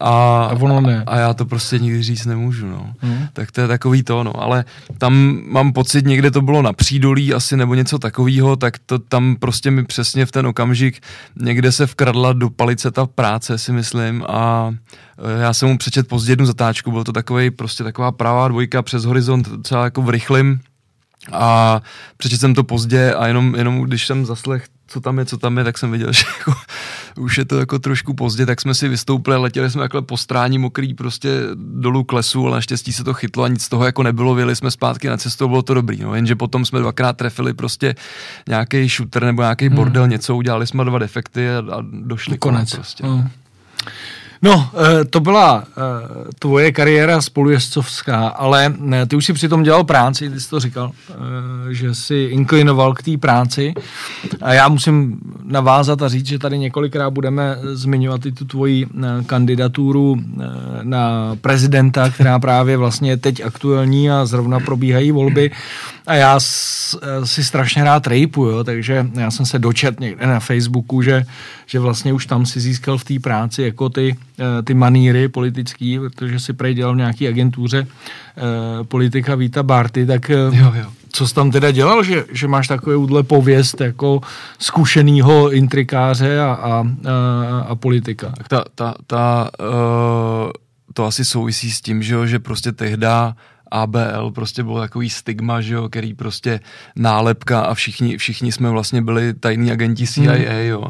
a, a, ono ne. a já to prostě nikdy říct nemůžu, no. Hmm. Tak to je takový to, no. Ale tam mám pocit, někde to bylo na přídolí asi nebo něco takového, tak to tam prostě mi přesně v ten okamžik někde se vkradla do palice ta práce, si myslím a já jsem mu přečet pozdě jednu zatáčku, byl to takový prostě taková pravá dvojka přes horizont, třeba jako v rychlým a přečet jsem to pozdě a jenom, jenom když jsem zaslech co tam je, co tam je, tak jsem viděl, že jako, už je to jako trošku pozdě, tak jsme si vystoupili, letěli jsme takhle po strání mokrý prostě dolů k lesu, ale naštěstí se to chytlo a nic z toho jako nebylo, vyjeli jsme zpátky na cestu, bylo to dobrý, no, jenže potom jsme dvakrát trefili prostě nějaký shooter nebo nějaký hmm. bordel, něco, udělali jsme dva defekty a, a došli konec. Prostě. Hmm. No, eh, to byla eh, tvoje kariéra spolujezdcovská, ale eh, ty už si přitom dělal práci, ty jsi to říkal, že jsi inklinoval k té práci. A já musím navázat a říct, že tady několikrát budeme zmiňovat i tu tvoji kandidaturu na prezidenta, která právě vlastně je teď aktuální a zrovna probíhají volby. A já si strašně rád rejpu, jo, takže já jsem se dočet někde na Facebooku, že, že vlastně už tam si získal v té práci jako ty, ty maníry politický, protože si prej dělal v nějaký agentuře eh, politika Víta Barty, tak eh, jo, jo. co jsi tam teda dělal, že, že máš takový pověst jako zkušenýho intrikáře a, a, a, politika? Tak ta, ta, ta uh, to asi souvisí s tím, že, že prostě tehda ABL prostě bylo takový stigma, že jo, který prostě nálepka a všichni, všichni jsme vlastně byli tajní agenti CIA, hmm. jo.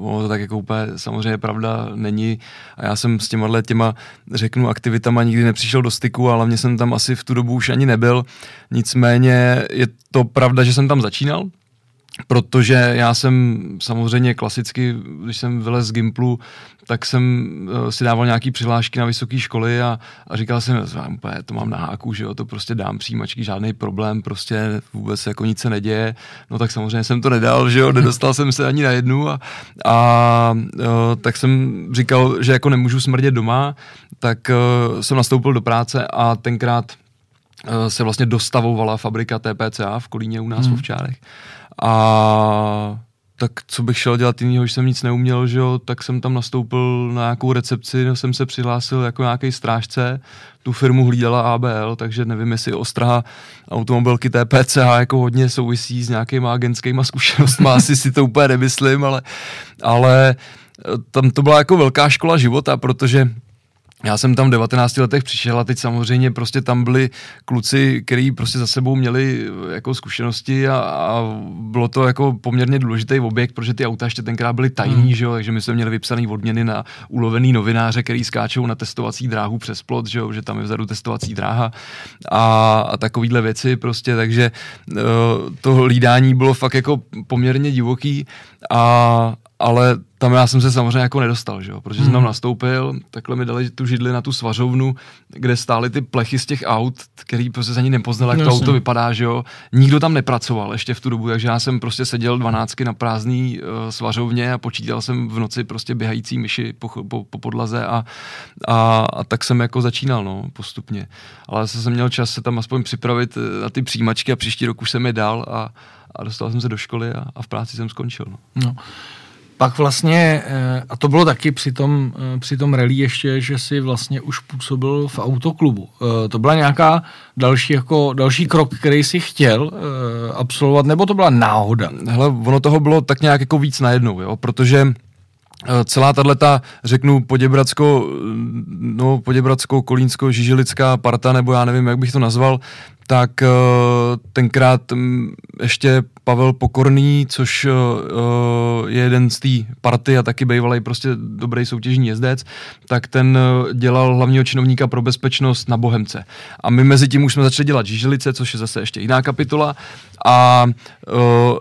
Ono to tak jako úplně samozřejmě pravda není a já jsem s těma těma, řeknu, aktivitama nikdy nepřišel do styku, ale hlavně jsem tam asi v tu dobu už ani nebyl. Nicméně je to pravda, že jsem tam začínal, protože já jsem samozřejmě klasicky, když jsem vylez z Gimplu, tak jsem uh, si dával nějaký přihlášky na vysoké školy a, a říkal jsem, úplně to mám na háku, že jo, to prostě dám přijímačky, žádný problém, prostě vůbec jako nic se neděje. No tak samozřejmě jsem to nedal, že jo, nedostal jsem se ani na jednu a, a uh, tak jsem říkal, že jako nemůžu smrdět doma, tak uh, jsem nastoupil do práce a tenkrát se vlastně dostavovala fabrika TPCA v Kolíně u nás hmm. v Ovčárech. A tak co bych šel dělat jinýho, že jsem nic neuměl, že jo, tak jsem tam nastoupil na nějakou recepci, no, jsem se přihlásil jako nějaký strážce, tu firmu hlídala ABL, takže nevím, jestli ostraha automobilky TPCH jako hodně souvisí s nějakýma agentskýma zkušenostmi, asi si to úplně nemyslím, ale, ale tam to byla jako velká škola života, protože já jsem tam v 19 letech přišel a teď samozřejmě prostě tam byli kluci, kteří prostě za sebou měli eh, jako zkušenosti a, a bylo to jako poměrně důležitý objekt, protože ty auta ještě tenkrát byly tajný, hmm. že jo, takže my jsme měli vypsaný odměny na ulovený novináře, který skáčou na testovací dráhu přes plot, že jo, že tam je vzadu testovací dráha a, a takovýhle věci prostě, takže uh, to hlídání bylo fakt jako poměrně divoký a, ale tam já jsem se samozřejmě jako nedostal, že jo? protože jsem tam mhm. nastoupil, takhle mi dali tu židli na tu svařovnu, kde stály ty plechy z těch aut, který prostě ani nepoznal, jak to auto vypadá, že jo. Nikdo tam nepracoval ještě v tu dobu, takže já jsem prostě seděl dvanáctky na prázdný uh, svařovně a počítal jsem v noci prostě běhající myši po, po, po podlaze a, a, a, tak jsem jako začínal, no, postupně. Ale zase jsem měl čas se tam aspoň připravit eh, na ty přijímačky a příští rok už jsem je dal a, a dostal jsem se do školy a, a v práci jsem skončil. No. no pak vlastně, eh, a to bylo taky při tom, eh, při tom rally ještě, že si vlastně už působil v autoklubu. Eh, to byla nějaká další, jako, další krok, který si chtěl absolvovat, nebo to byla náhoda? Hele, ono toho bylo tak nějak jako víc najednou, jo, protože celá tato, řeknu, poděbratsko, no, poděbratsko, kolínsko, žižilická parta, nebo já nevím, jak bych to nazval, tak uh, tenkrát um, ještě Pavel Pokorný, což uh, je jeden z té party a taky bývalý prostě dobrý soutěžní jezdec, tak ten dělal hlavního činovníka pro bezpečnost na Bohemce. A my mezi tím už jsme začali dělat Žižilice, což je zase ještě jiná kapitola a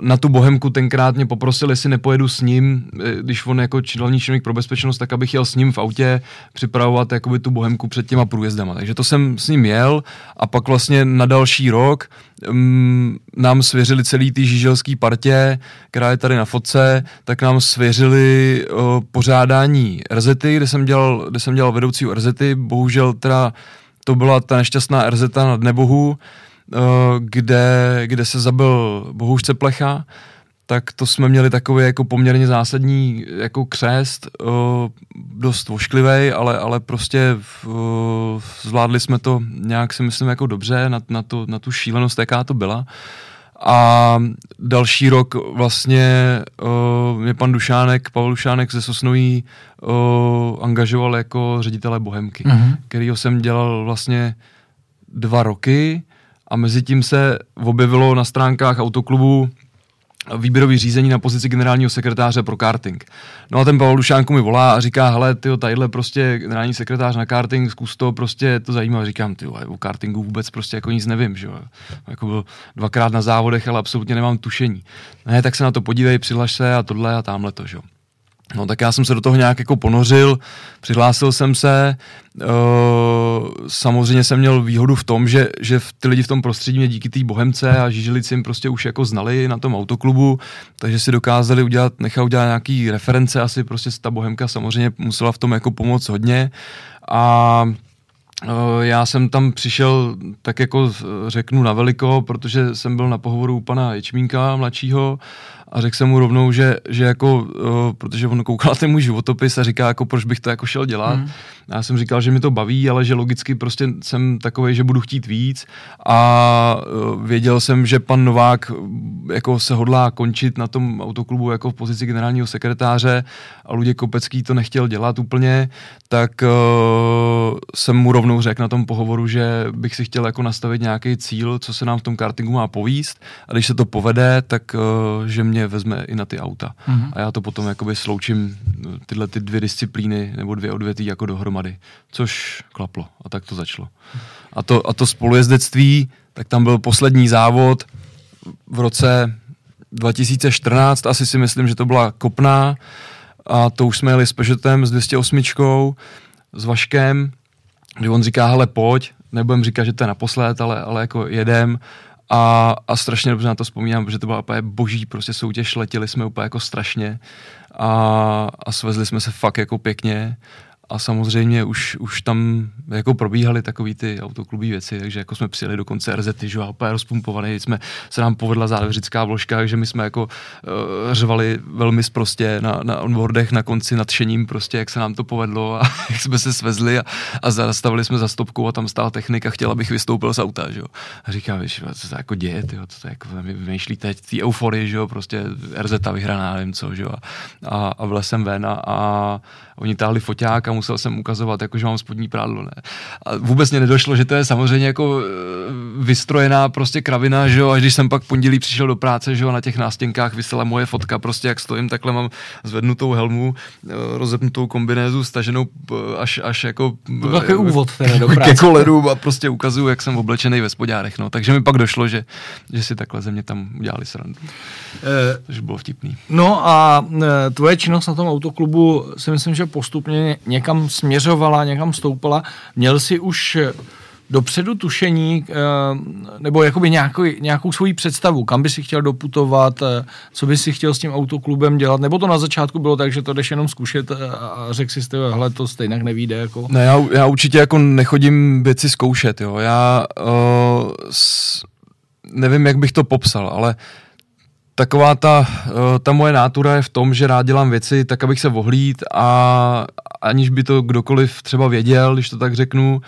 na tu Bohemku tenkrát mě poprosil, jestli nepojedu s ním, když on jako hlavní činovník pro bezpečnost, tak abych jel s ním v autě připravovat jakoby tu Bohemku před těma průjezdama. Takže to jsem s ním jel a pak vlastně nadal další rok. Um, nám svěřili celý ty žíželský partě, která je tady na fotce, tak nám svěřili uh, pořádání RZety, kde jsem dělal, kde jsem dělal vedoucí RZety, bohužel teda to byla ta nešťastná RZ na Dnebohu, kde, kde se zabil Bohuž Ceplecha, tak to jsme měli takový jako poměrně zásadní jako křest, uh, dost ošklivý, ale, ale prostě uh, zvládli jsme to nějak si myslím jako dobře na, na, to, na tu šílenost, jaká to byla. A další rok vlastně uh, mě pan Dušánek, Pavel Dušánek ze Sosnoví uh, angažoval jako ředitele Bohemky, mm-hmm. kterýho jsem dělal vlastně dva roky a mezi tím se objevilo na stránkách autoklubu výběrový řízení na pozici generálního sekretáře pro karting. No a ten Pavel Dušánku mi volá a říká, hele, ty tadyhle prostě generální sekretář na karting, zkus to, prostě to zajímá. Říkám, ty o kartingu vůbec prostě jako nic nevím, že jo. Jako byl dvakrát na závodech, ale absolutně nemám tušení. Ne, tak se na to podívej, přihlaš se a tohle a tamhle to, že jo. No tak já jsem se do toho nějak jako ponořil, přihlásil jsem se, e, samozřejmě jsem měl výhodu v tom, že, že ty lidi v tom prostředí mě díky té bohemce a žíželici jim prostě už jako znali na tom autoklubu, takže si dokázali udělat, nechat udělat nějaký reference, asi prostě ta bohemka samozřejmě musela v tom jako pomoct hodně. A e, já jsem tam přišel tak jako řeknu na veliko, protože jsem byl na pohovoru u pana Ječmínka mladšího a řekl jsem mu rovnou, že, že jako, uh, protože on koukal ten můj životopis a říká, jako proč bych to jako šel dělat. Hmm. A já jsem říkal, že mi to baví, ale že logicky prostě jsem takový, že budu chtít víc a uh, věděl jsem, že pan Novák jako se hodlá končit na tom autoklubu jako v pozici generálního sekretáře a Luděk Kopecký to nechtěl dělat úplně, tak uh, jsem mu rovnou řekl na tom pohovoru, že bych si chtěl jako nastavit nějaký cíl, co se nám v tom kartingu má povíst a když se to povede, tak uh, že mě vezme i na ty auta. Mm-hmm. A já to potom jakoby sloučím tyhle ty dvě disciplíny nebo dvě odvětví jako dohromady, což klaplo a tak to začalo. A to, a to spolujezdectví, tak tam byl poslední závod v roce 2014, asi si myslím, že to byla Kopná a to už jsme jeli s Peugeotem, s 208, s Vaškem, kdy on říká, hele pojď, nebudem říkat, že to je naposled, ale, ale jako jedem a, a strašně dobře na to vzpomínám, protože to byla úplně boží prostě soutěž, letěli jsme úplně jako strašně. A, a svezli jsme se fakt jako pěkně a samozřejmě už, už tam jako probíhaly takové ty autoklubí věci, takže jako jsme přijeli do konce RZ, že a úplně rozpumpovaný, jsme, se nám povedla závěřická vložka, takže my jsme jako uh, řvali velmi sprostě na, na onboardech na konci nadšením prostě, jak se nám to povedlo a jak jsme se svezli a, a zastavili jsme za stopkou a tam stál technik a chtěla, abych vystoupil z auta, že jo. A říká, víš, co to jako děje, tyjo, co to jako vymýšlíte, ty euforie, že jo, prostě RZ vyhraná, nevím co, že jo. A, a vlesem ven a, a oni táhli foťák a musel jsem ukazovat, jako, že mám spodní prádlo. Ne? A vůbec mě nedošlo, že to je samozřejmě jako e, vystrojená prostě kravina, že jo, a když jsem pak pondělí přišel do práce, že jo, na těch nástěnkách vysela moje fotka, prostě jak stojím, takhle mám zvednutou helmu, e, rozepnutou kombinézu, staženou až, až jako... To takový úvod teda do práce. Ke koledu a prostě ukazuju, jak jsem oblečený ve spodárech, no. Takže mi pak došlo, že, že si takhle ze mě tam udělali srandu. Eh, Takže bylo vtipný. No a e, tvoje činnost na tom autoklubu si myslím, že postupně někam směřovala, někam stoupala. Měl jsi už dopředu tušení, eh, nebo jakoby nějakou, nějakou svoji představu, kam by si chtěl doputovat, eh, co by si chtěl s tím autoklubem dělat, nebo to na začátku bylo tak, že to jdeš jenom zkušet a řekl si, hele, to stejně nevíde. Jako. Ne, já, já určitě jako nechodím věci zkoušet, jo. Já uh, s, nevím, jak bych to popsal, ale taková ta, ta moje nátura je v tom, že rád dělám věci tak, abych se vohlíd a aniž by to kdokoliv třeba věděl, když to tak řeknu,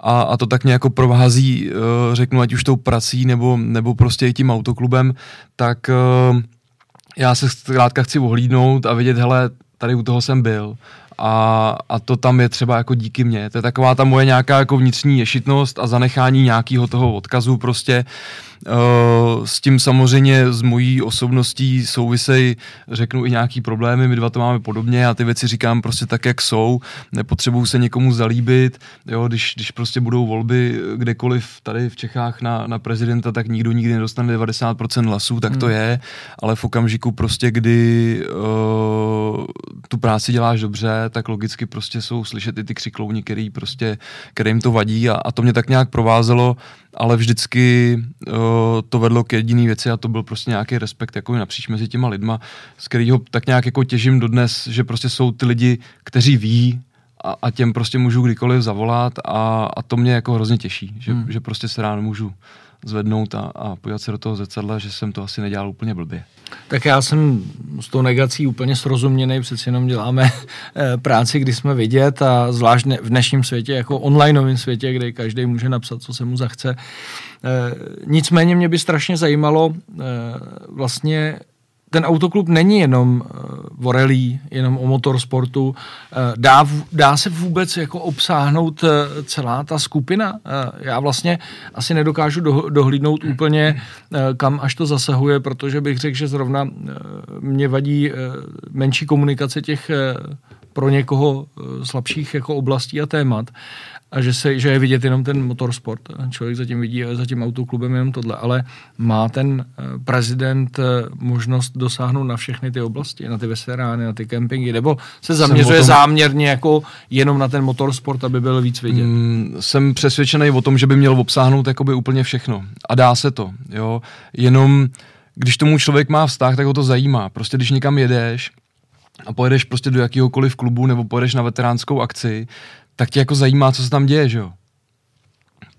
a, a to tak nějak provází, uh, řeknu, ať už tou prací nebo, nebo prostě i tím autoklubem, tak uh, já se zkrátka chci ohlídnout a vidět, hele, tady u toho jsem byl a, a to tam je třeba jako díky mně. To je taková ta moje nějaká jako vnitřní ješitnost a zanechání nějakého toho odkazu prostě, Eh, s tím samozřejmě s mojí osobností souvisej, řeknu i nějaký problémy, my dva to máme podobně a ty věci říkám prostě tak, jak jsou, nepotřebuju se někomu zalíbit, jo, když, když prostě budou volby kdekoliv tady v Čechách na, na prezidenta, tak nikdo nikdy nedostane 90% hlasů, tak to hmm. je, ale v okamžiku prostě, kdy uh, tu práci děláš dobře, tak logicky prostě jsou slyšet i ty křiklouni, který prostě, kterým to vadí a, a to mě tak nějak provázelo ale vždycky uh, to vedlo k jediný věci a to byl prostě nějaký respekt jako napříč mezi těma lidma, z kterého tak nějak jako těžím dodnes, že prostě jsou ty lidi, kteří ví a, a těm prostě můžu kdykoliv zavolat a, a to mě jako hrozně těší, že, hmm. že prostě se ráno můžu zvednout a, a podívat se do toho zrcadla, že jsem to asi nedělal úplně blbě. Tak já jsem s tou negací úplně srozuměný, přeci jenom děláme eh, práci, kdy jsme vidět a zvlášť v dnešním světě, jako onlineovém světě, kde každý může napsat, co se mu zachce. Eh, nicméně mě by strašně zajímalo vlastně ten autoklub není jenom uh, o rally, jenom o motorsportu. Uh, dá, dá se vůbec jako obsáhnout uh, celá ta skupina? Já vlastně asi nedokážu do, dohlídnout úplně, kam až to zasahuje, protože bych řekl, že zrovna mě vadí menší komunikace těch pro někoho slabších jako oblastí a témat a že, se, že je vidět jenom ten motorsport. Člověk zatím vidí za tím autoklubem jenom tohle, ale má ten eh, prezident eh, možnost dosáhnout na všechny ty oblasti, na ty veserány, na ty kempingy, nebo se zaměřuje tom... záměrně jako jenom na ten motorsport, aby byl víc vidět? Mm, jsem přesvědčený o tom, že by měl obsáhnout jakoby úplně všechno. A dá se to, jo. Jenom když tomu člověk má vztah, tak ho to zajímá. Prostě když někam jedeš, a pojedeš prostě do jakýhokoliv klubu nebo pojedeš na veteránskou akci, tak tě jako zajímá, co se tam děje, že jo?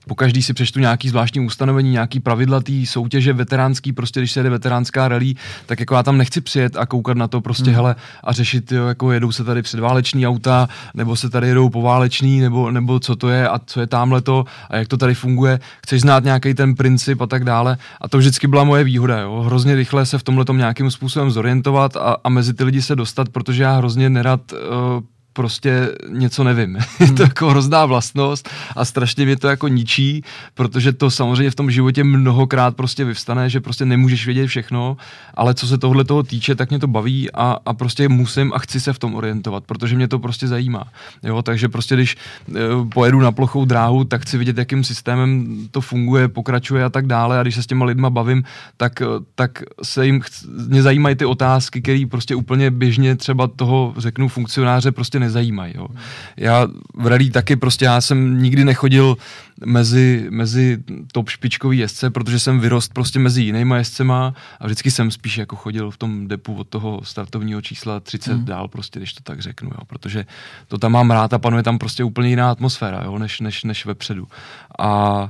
po každý si přečtu nějaký zvláštní ustanovení, nějaký pravidla té soutěže veteránský, prostě když se jede veteránská rally, tak jako já tam nechci přijet a koukat na to prostě, hmm. hele, a řešit, jo, jako jedou se tady předváleční auta, nebo se tady jedou pováleční, nebo, nebo co to je a co je tamhle to a jak to tady funguje. Chceš znát nějaký ten princip a tak dále. A to vždycky byla moje výhoda, jo. Hrozně rychle se v tomhle nějakým způsobem zorientovat a, a mezi ty lidi se dostat, protože já hrozně nerad uh, prostě něco nevím. Hmm. je to jako hrozná vlastnost a strašně mě to jako ničí, protože to samozřejmě v tom životě mnohokrát prostě vyvstane, že prostě nemůžeš vědět všechno, ale co se tohle toho týče, tak mě to baví a, a prostě musím a chci se v tom orientovat, protože mě to prostě zajímá. Jo, takže prostě když e, pojedu na plochou dráhu, tak chci vidět, jakým systémem to funguje, pokračuje a tak dále a když se s těma lidma bavím, tak, tak se jim, mě zajímají ty otázky, které prostě úplně běžně třeba toho, řeknu, funkcionáře prostě nezajímají. Jo. Já v rally taky prostě, já jsem nikdy nechodil mezi, mezi top špičkový jezdce, protože jsem vyrost prostě mezi jinýma jezdcema a vždycky jsem spíš jako chodil v tom depu od toho startovního čísla 30 hmm. dál, prostě, když to tak řeknu, jo, protože to tam mám rád a panuje tam prostě úplně jiná atmosféra, jo, než, než, než vepředu. A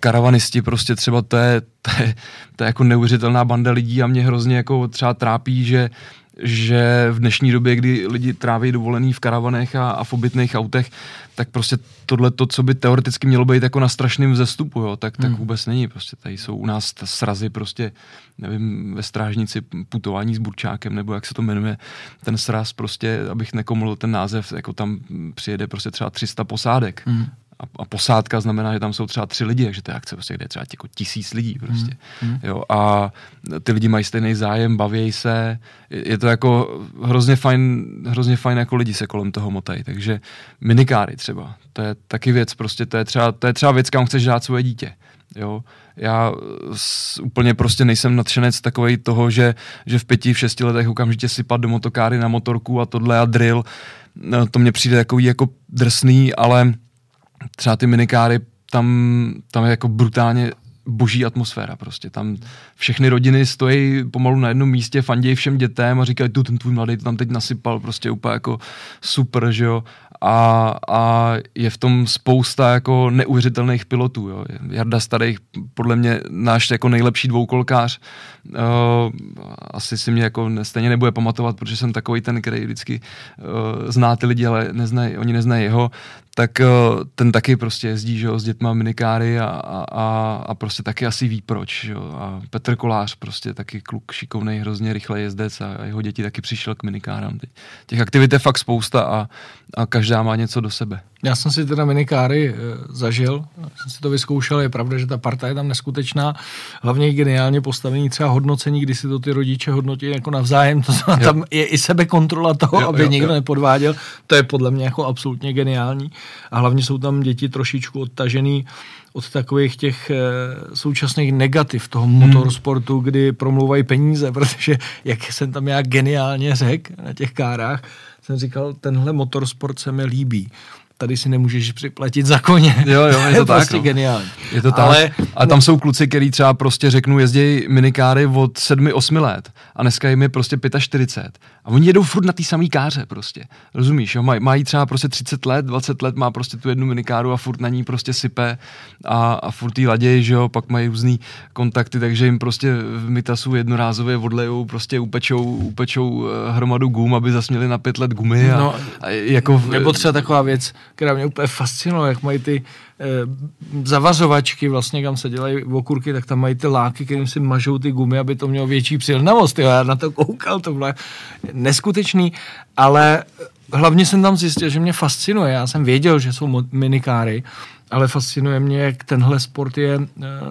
karavanisti prostě třeba to je, to je, to je jako neuvěřitelná banda lidí a mě hrozně jako třeba trápí, že že v dnešní době, kdy lidi tráví dovolený v karavanech a, a v obytných autech, tak prostě tohle to, co by teoreticky mělo být jako na strašném vzestupu, jo, tak, tak hmm. vůbec není. Prostě tady jsou u nás srazy prostě, nevím, ve strážnici putování s burčákem, nebo jak se to jmenuje, ten sraz prostě, abych nekoml ten název, jako tam přijede prostě třeba 300 posádek. Hmm a, a posádka znamená, že tam jsou třeba tři lidi, takže to je akce, prostě, kde je třeba jako tisíc lidí prostě. Mm. Jo, a ty lidi mají stejný zájem, baví se, je, je to jako hrozně fajn, hrozně fajn jako lidi se kolem toho motají, takže minikáry třeba, to je taky věc, prostě to je třeba, to je třeba věc, kam chceš dát svoje dítě. Jo, já s, úplně prostě nejsem nadšenec takovej toho, že, že v pěti, v šesti letech okamžitě sypat do motokáry na motorku a tohle a drill, no, to mně přijde takový jako drsný, ale třeba ty minikáry, tam, tam je jako brutálně boží atmosféra prostě. Tam všechny rodiny stojí pomalu na jednom místě, fandějí všem dětem a říkají, tu ten tvůj mladý tam teď nasypal prostě úplně jako super, že jo a, a je v tom spousta jako neuvěřitelných pilotů. Jo. Jarda Starých, podle mě náš jako nejlepší dvoukolkář, uh, asi si mě jako stejně nebude pamatovat, protože jsem takový ten, který vždycky uh, zná ty lidi, ale neznají, oni neznají jeho, tak uh, ten taky prostě jezdí že jo, s dětma minikáry a, a, a prostě taky asi ví proč. Že jo. A Petr Kolář prostě taky kluk šikovný, hrozně rychle jezdec a jeho děti taky přišel k minikáram. Těch aktivit je fakt spousta a, a každá má něco do sebe. Já jsem si teda minikáry e, zažil, jsem si to vyzkoušel, je pravda, že ta parta je tam neskutečná, hlavně geniálně postavený třeba hodnocení, kdy si to ty rodiče hodnotí jako navzájem, to znamená, tam je i sebekontrola toho, jo, aby jo, nikdo jo. nepodváděl, to je podle mě jako absolutně geniální a hlavně jsou tam děti trošičku odtažený od takových těch e, současných negativ toho hmm. motorsportu, kdy promlouvají peníze, protože jak jsem tam já geniálně řekl na těch kárách, jsem říkal, tenhle motorsport se mi líbí tady si nemůžeš připlatit za koně. Jo, jo, je to tak. prostě no. geniální. Je to tak. Ale- a tam jsou kluci, který třeba prostě řeknu, jezdí minikáry od 7-8 let a dneska jim je prostě 45. A oni jedou furt na té samé káře prostě. Rozumíš, jo? Maj, mají třeba prostě 30 let, 20 let, má prostě tu jednu minikáru a furt na ní prostě sype a, a furt jí ladějí, že jo, pak mají různý kontakty, takže jim prostě v Mitasu jednorázově odlejou, prostě upečou, upečou eh, hromadu gum, aby zasměli na pět let gumy a, No, a jako... v- Nebo třeba taková věc, která mě úplně fascinovala, jak mají ty eh, zavazovačky, vlastně kam se dělají okurky, tak tam mají ty láky, kterým si mažou ty gumy, aby to mělo větší přilnavost. Jo. Já na to koukal, to bylo neskutečný, ale hlavně jsem tam zjistil, že mě fascinuje. Já jsem věděl, že jsou minikáry, ale fascinuje mě, jak tenhle sport je e,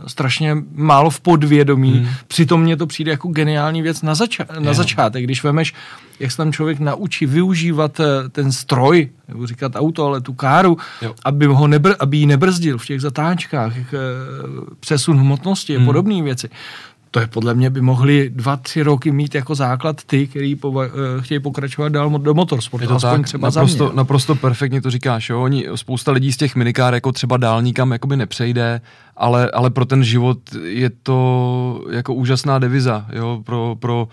strašně málo v podvědomí. Hmm. Přitom mně to přijde jako geniální věc na, zača- na začátek. Když vemeš, jak se tam člověk naučí využívat eh, ten stroj, nebo říkat auto, ale tu káru, Jo. aby, ho nebr- aby ji nebrzdil v těch zatáčkách, jak, eh, přesun hmotnosti a Hmm. podobné věci. To je podle mě by mohli dva, tři roky mít jako základ ty, který pova- eh, chtějí pokračovat dál do motorsportu. Je to aspoň tak, třeba naprosto, za mě. naprosto perfektně to říkáš. Jo? Oni, spousta lidí z těch minikár jako třeba dál nikam jakoby nepřejde, ale, ale pro ten život je to jako úžasná deviza. Jo? Pro, pro,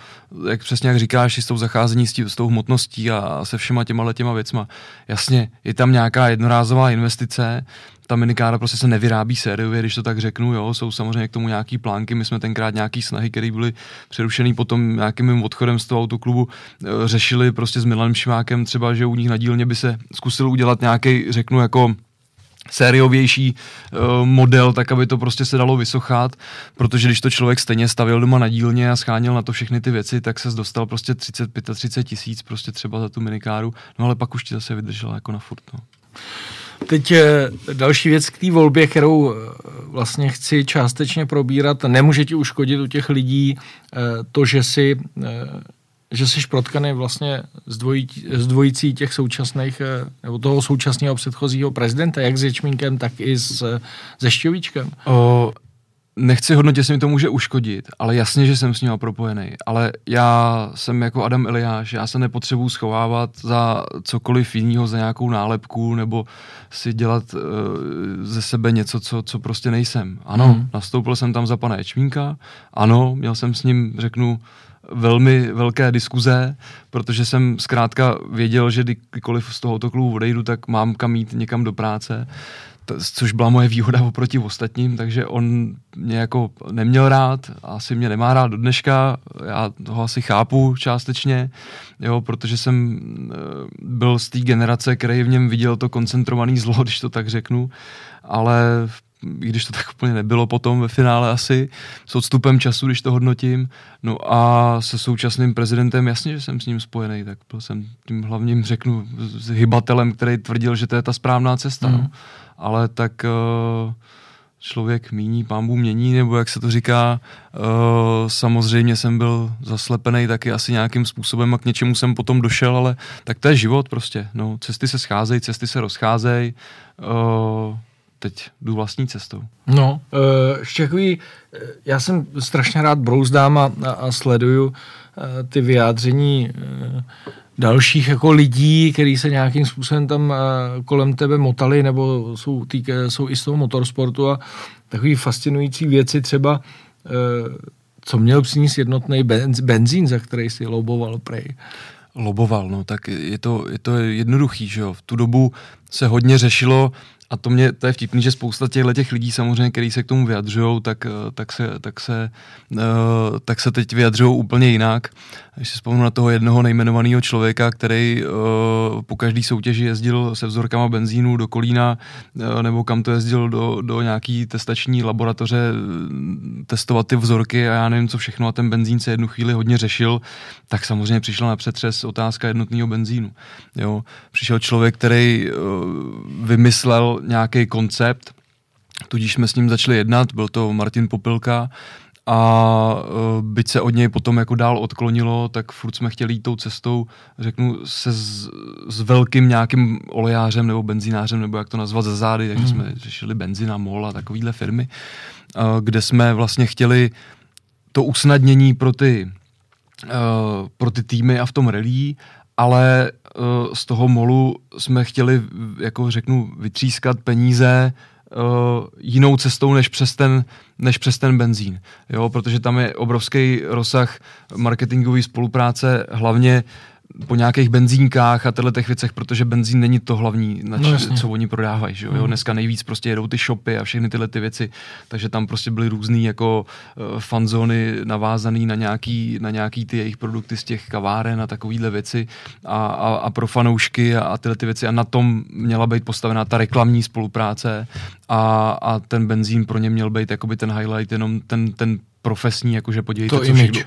jak přesně jak říkáš, s tou zacházení s, tí, s tou hmotností a, a se všema těma těma věcma. Jasně, je tam nějaká jednorázová investice, ta minikára prostě se nevyrábí sériově, když to tak řeknu, jo, jsou samozřejmě k tomu nějaký plánky, my jsme tenkrát nějaký snahy, které byly přerušený potom nějakým mým odchodem z toho autoklubu, eh, řešili prostě s Milanem Šimákem třeba, že u nich na dílně by se zkusil udělat nějaký, řeknu jako sériovější uh, model, tak aby to prostě se dalo vysochat, protože když to člověk stejně stavil doma na dílně a scháněl na to všechny ty věci, tak se dostal prostě 30, 35 tisíc prostě třeba za tu minikáru, no ale pak už ti zase vydržela jako na furt, no. Teď eh, další věc k té volbě, kterou eh, vlastně chci částečně probírat. Nemůže ti uškodit u těch lidí eh, to, že si že jsi protkaný vlastně z dvojicí těch současných, nebo toho současného předchozího prezidenta, jak s Ječmínkem, tak i s, se Šťovíčkem. O, nechci hodnotit, jestli mi to může uškodit, ale jasně, že jsem s ním propojený. Ale já jsem jako Adam Eliáš, já se nepotřebuji schovávat za cokoliv jiného, za nějakou nálepku, nebo si dělat uh, ze sebe něco, co, co prostě nejsem. Ano, hmm. nastoupil jsem tam za pana Ječmínka, ano, měl jsem s ním, řeknu, velmi velké diskuze, protože jsem zkrátka věděl, že kdykoliv z toho klubu odejdu, tak mám kam jít někam do práce, což byla moje výhoda oproti ostatním, takže on mě jako neměl rád, asi mě nemá rád do dneška, já toho asi chápu částečně, jo, protože jsem eh, byl z té generace, který v něm viděl to koncentrovaný zlo, když to tak řeknu, ale i když to tak úplně nebylo potom ve finále asi, s odstupem času, když to hodnotím. No a se současným prezidentem, jasně, že jsem s ním spojený, tak byl jsem tím hlavním, řeknu, s hybatelem, který tvrdil, že to je ta správná cesta. Mm. No. Ale tak uh, člověk míní, pámbu mění, nebo jak se to říká, uh, samozřejmě jsem byl zaslepený taky asi nějakým způsobem a k něčemu jsem potom došel, ale tak to je život prostě. No, cesty se scházejí, cesty se rozcházejí. Uh, teď jdu vlastní cestou. No, ještě takový, já jsem strašně rád brouzdám a, a, sleduju ty vyjádření dalších jako lidí, kteří se nějakým způsobem tam uh, kolem tebe motali, nebo jsou, týk, jsou i z toho motorsportu a takový fascinující věci třeba, uh, co měl přinést jednotný benz, benzín, za který si loboval prej. Loboval, no tak je to, je to jednoduchý, že jo. V tu dobu se hodně řešilo, a to mě, to je vtipný, že spousta těchto těch lidí samozřejmě, kteří se k tomu vyjadřují, tak, tak, se, tak, se, uh, tak se teď vyjadřují úplně jinak. Když si vzpomenu na toho jednoho nejmenovaného člověka, který uh, po každý soutěži jezdil se vzorkama benzínu do Kolína, uh, nebo kam to jezdil do, do nějaký testační laboratoře testovat ty vzorky a já nevím co všechno a ten benzín se jednu chvíli hodně řešil, tak samozřejmě přišla na přetřes otázka jednotného benzínu. Jo. Přišel člověk, který uh, vymyslel nějaký koncept, tudíž jsme s ním začali jednat, byl to Martin Popilka a uh, byť se od něj potom jako dál odklonilo, tak furt jsme chtěli jít tou cestou, řeknu, se s, s velkým nějakým olejářem nebo benzinářem, nebo jak to nazvat za zády, takže jsme řešili benzina, mol a takovýhle firmy, uh, kde jsme vlastně chtěli to usnadnění pro ty, uh, pro ty týmy a v tom rally ale uh, z toho molu jsme chtěli, jako řeknu, vytřískat peníze uh, jinou cestou než přes ten, než přes ten benzín. Jo, protože tam je obrovský rozsah marketingové spolupráce, hlavně po nějakých benzínkách a těchto těch věcech, protože benzín není to hlavní, na no, co oni prodávají. Že jo? Mm. Dneska nejvíc prostě jedou ty shopy a všechny tyhle ty věci, takže tam prostě byly různý jako uh, fanzóny navázaný na nějaký, na nějaký ty jejich produkty z těch kaváren a takovýhle věci a, a, a pro fanoušky a, a tyhle ty věci a na tom měla být postavená ta reklamní spolupráce a, a ten benzín pro ně měl být jakoby ten highlight, jenom ten, ten profesní, jakože podívejte, to co všechno,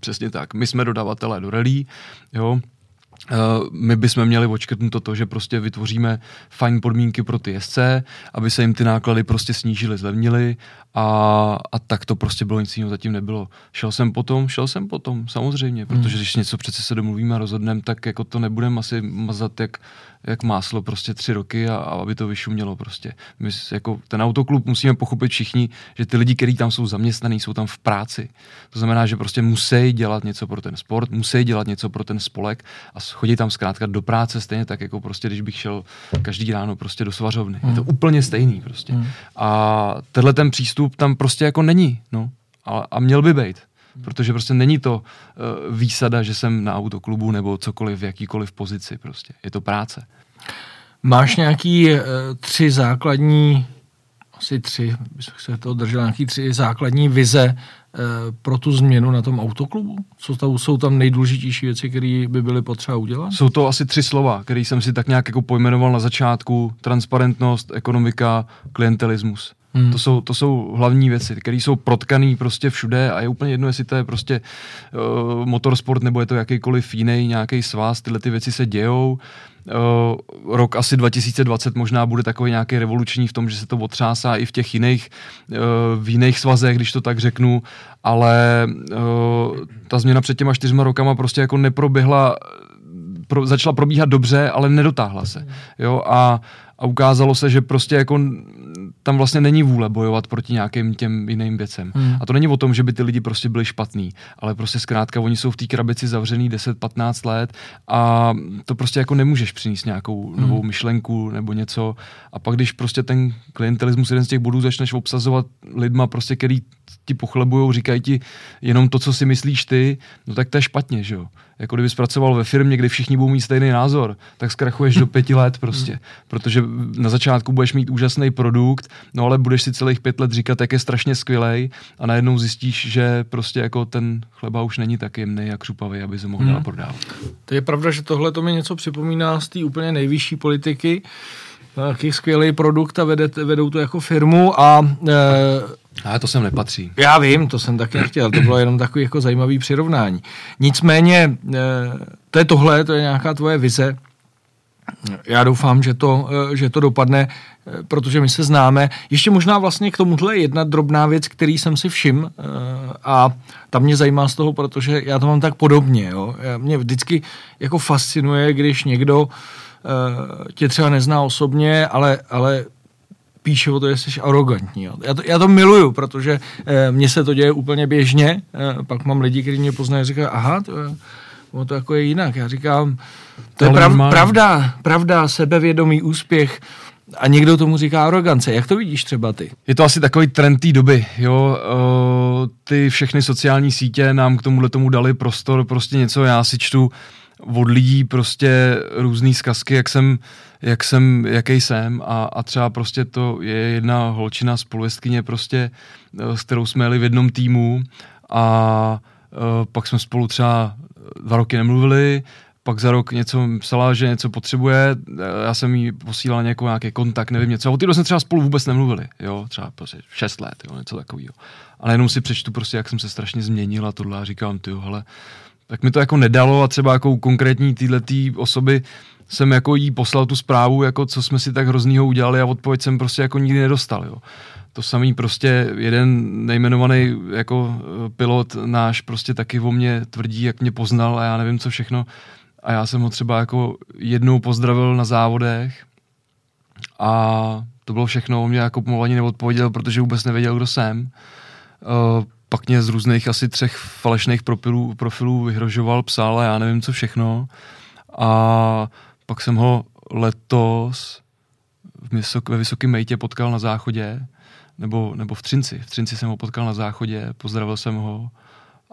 Přesně tak. My jsme dodavatelé do rally, jo, my bychom měli očkrtnout to, že prostě vytvoříme fajn podmínky pro ty jezdce, aby se jim ty náklady prostě snížily, zlevnily a, a tak to prostě bylo nic jiného zatím nebylo. Šel jsem potom, šel jsem potom, samozřejmě, protože hmm. když něco přece se domluvíme a rozhodneme, tak jako to nebudeme asi mazat jak jak máslo prostě tři roky a, a aby to vyšumělo prostě. My jako ten autoklub musíme pochopit všichni, že ty lidi, kteří tam jsou zaměstnaní, jsou tam v práci. To znamená, že prostě musí dělat něco pro ten sport, musí dělat něco pro ten spolek a chodit tam zkrátka do práce stejně tak, jako prostě, když bych šel každý ráno prostě do svařovny. Hmm. Je to hmm. úplně stejný prostě. Hmm. A tenhle ten přístup tam prostě jako není, no. A, a měl by být. Protože prostě není to uh, výsada, že jsem na autoklubu nebo cokoliv, v jakýkoliv pozici prostě. Je to práce. Máš nějaký uh, tři základní, asi tři, bych se to držel, nějaký tři základní vize uh, pro tu změnu na tom autoklubu? Co tam, jsou tam nejdůležitější věci, které by byly potřeba udělat? Jsou to asi tři slova, které jsem si tak nějak jako pojmenoval na začátku. Transparentnost, ekonomika, klientelismus. Hmm. To, jsou, to jsou hlavní věci, které jsou protkaný prostě všude a je úplně jedno, jestli to je prostě uh, motorsport nebo je to jakýkoliv jiný nějaký svaz, tyhle ty věci se dějou. Uh, rok asi 2020 možná bude takový nějaký revoluční v tom, že se to otřásá i v těch jiných, uh, v jiných svazech, když to tak řeknu, ale uh, ta změna před těma čtyřma rokama prostě jako neproběhla pro, začala probíhat dobře, ale nedotáhla se. Jo, a, a ukázalo se, že prostě jako tam vlastně není vůle bojovat proti nějakým těm jiným věcem. Hmm. A to není o tom, že by ty lidi prostě byli špatní, ale prostě zkrátka oni jsou v té krabici zavřený 10-15 let a to prostě jako nemůžeš přinést nějakou hmm. novou myšlenku nebo něco. A pak, když prostě ten klientelismus, jeden z těch bodů, začneš obsazovat lidma, prostě, který ti pochlebujou, říkají ti jenom to, co si myslíš ty, no tak to je špatně, že jo. Jako kdyby zpracoval ve firmě, kde všichni budou mít stejný názor, tak zkrachuješ do pěti let prostě. Protože na začátku budeš mít úžasný produkt, no ale budeš si celých pět let říkat, jak je strašně skvělej a najednou zjistíš, že prostě jako ten chleba už není tak jemný a křupavý, aby se mohl hmm. prodávat. To je pravda, že tohle to mi něco připomíná z té úplně nejvyšší politiky, Taký skvělý produkt a vedete, vedou to jako firmu a... E, ale to sem nepatří. Já vím, to jsem taky nechtěl, to bylo jenom takový jako zajímavý přirovnání. Nicméně, e, to je tohle, to je nějaká tvoje vize. Já doufám, že to, e, že to dopadne, e, protože my se známe. Ještě možná vlastně k tomuhle jedna drobná věc, který jsem si všim e, a ta mě zajímá z toho, protože já to mám tak podobně. Jo. Mě vždycky jako fascinuje, když někdo Eh, tě třeba nezná osobně, ale, ale píše o to, že jsi arrogantní. Já, to, já to miluju, protože mně se to děje úplně běžně. Pak mám lidi, kteří mě poznají a říkají, aha, to ono to jako je jinak. Já říkám, to je prav, pravda, pravda, sebevědomý úspěch, a někdo tomu říká arogance. Jak to vidíš třeba ty? Je to asi takový trend té doby. Jo? Uh, ty všechny sociální sítě nám k tomuhle tomu dali prostor, prostě něco, já si čtu od lidí prostě různé zkazky, jak jsem, jak jsem, jaký jsem a, a třeba prostě to je jedna holčina spolujezdkyně prostě, eh, s kterou jsme jeli v jednom týmu a uh, pak jsme spolu třeba dva roky nemluvili, pak za rok něco psala, že něco potřebuje, eh, já jsem jí posílal nějakou, nějaký kontakt, nevím něco. A od té jsme třeba spolu vůbec nemluvili, jo, třeba prostě šest let, jo, něco takového. Ale jenom si přečtu prostě, jak jsem se strašně změnil a tohle a říkám, ty hele, tak mi to jako nedalo a třeba jako konkrétní týhletý osoby jsem jako jí poslal tu zprávu, jako co jsme si tak hroznýho udělali a odpověď jsem prostě jako nikdy nedostal, jo. To samý prostě jeden nejmenovaný jako eh, pilot náš prostě taky o mě tvrdí, jak mě poznal a já nevím co všechno. A já jsem ho třeba jako jednou pozdravil na závodech a to bylo všechno, on mě jako pomalu ani neodpověděl, protože vůbec nevěděl, kdo jsem. Uh, pak mě z různých asi třech falešných profilů, profilů vyhrožoval, psal a já nevím co všechno. a pak jsem ho letos ve Vysokém mejtě potkal na záchodě, nebo, nebo v Třinci. V Třinci jsem ho potkal na záchodě, pozdravil jsem ho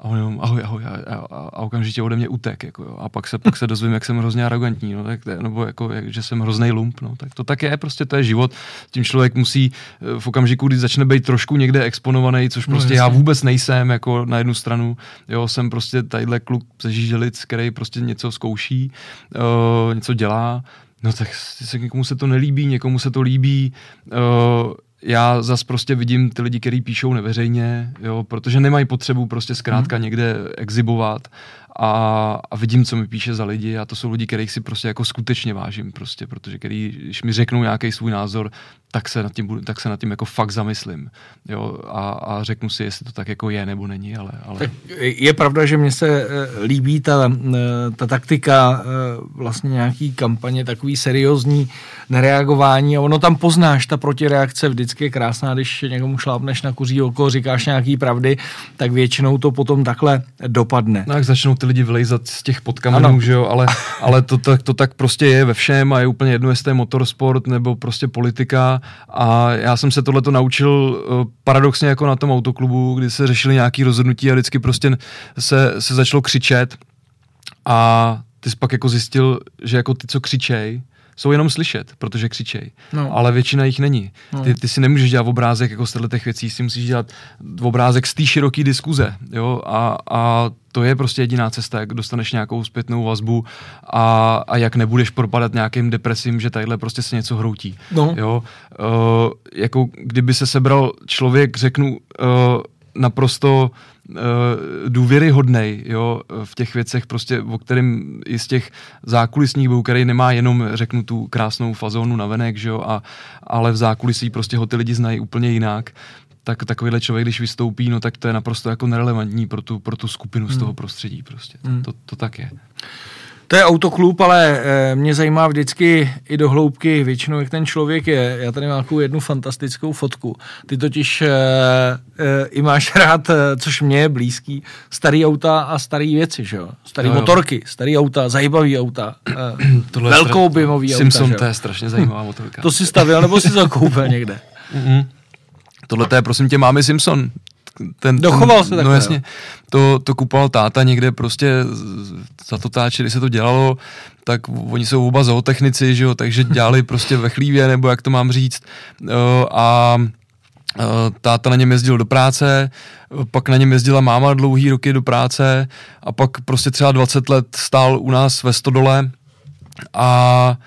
a on jenom ahoj, ahoj, a, a, a okamžitě ode mě utek, jako jo. A pak se, pak se dozvím, jak jsem hrozně arrogantní, no, tak, nebo jako, jak, že jsem hrozný lump, no, tak to tak je, prostě to je život. Tím člověk musí eh, v okamžiku, kdy začne být trošku někde exponovaný, což no, prostě no, já vůbec nejsem, jako na jednu stranu, jo, jsem prostě tadyhle kluk ze Žíželic, který prostě něco zkouší, uh, něco dělá, no tak se někomu se to nelíbí, někomu se to líbí, uh, já zas prostě vidím ty lidi, kteří píšou neveřejně, jo, protože nemají potřebu prostě zkrátka hmm. někde exibovat a, a vidím, co mi píše za lidi a to jsou lidi, kterých si prostě jako skutečně vážím prostě, protože který, když mi řeknou nějaký svůj názor, tak se nad tím, tak se nad tím jako fakt zamyslím. Jo, a, a řeknu si, jestli to tak jako je nebo není, ale... ale... Tak je pravda, že mně se eh, líbí ta, eh, ta taktika eh, vlastně nějaký kampaně, takový seriózní nereagování a ono tam poznáš, ta protireakce vždycky je krásná, když někomu šlápneš na kuří oko, říkáš nějaký pravdy, tak většinou to potom takhle dopadne. No jak začnou ty lidi vylejzat z těch podkamenů, že jo, ale, ale to, to, to tak prostě je ve všem a je úplně jedno, jestli je motorsport nebo prostě politika. A já jsem se tohleto naučil uh, paradoxně jako na tom autoklubu, kdy se řešili nějaký rozhodnutí a vždycky prostě se, se začalo křičet. A ty jsi pak jako zjistil, že jako ty, co křičej, jsou jenom slyšet, protože křičej. No. Ale většina jich není. No. Ty, ty si nemůžeš dělat obrázek jako z těch věcí, si musíš dělat obrázek z té široké diskuze. Jo? A, a to je prostě jediná cesta, jak dostaneš nějakou zpětnou vazbu a, a jak nebudeš propadat nějakým depresím, že tadyhle prostě se něco hroutí. No. Jo? Uh, jako kdyby se sebral člověk, řeknu, uh, naprosto uh, důvěryhodnej, jo, v těch věcech prostě, o kterým i z těch zákulisních byl, který nemá jenom, řeknu, tu krásnou fazónu na venek, že jo, a, ale v zákulisí prostě ho ty lidi znají úplně jinak, tak takovýhle člověk, když vystoupí, no tak to je naprosto jako nerelevantní pro tu, pro tu skupinu hmm. z toho prostředí prostě. Hmm. To, to tak je. To je autoklub, ale e, mě zajímá vždycky i do hloubky většinou, jak ten člověk je. Já tady mám takovou jednu fantastickou fotku. Ty totiž e, e, i máš rád, což mě je blízký, starý auta a staré věci, že jo? Starý jo, jo. motorky, starý auta, zajímavý auta, e, velkou bimový auta. Simpson, to je strašně zajímavá motorka. to si stavil nebo si zakoupil někde? Mm-hmm. Tohle to je prosím tě mámy Simpson. Ten, Dochoval se takhle. No jasně, to, to kupoval táta někde prostě za to táče, když se to dělalo, tak oni jsou oba zootechnici, že jo, takže dělali prostě ve chlívě, nebo jak to mám říct. A táta na něm jezdil do práce, pak na něm jezdila máma dlouhý roky do práce a pak prostě třeba 20 let stál u nás ve Stodole a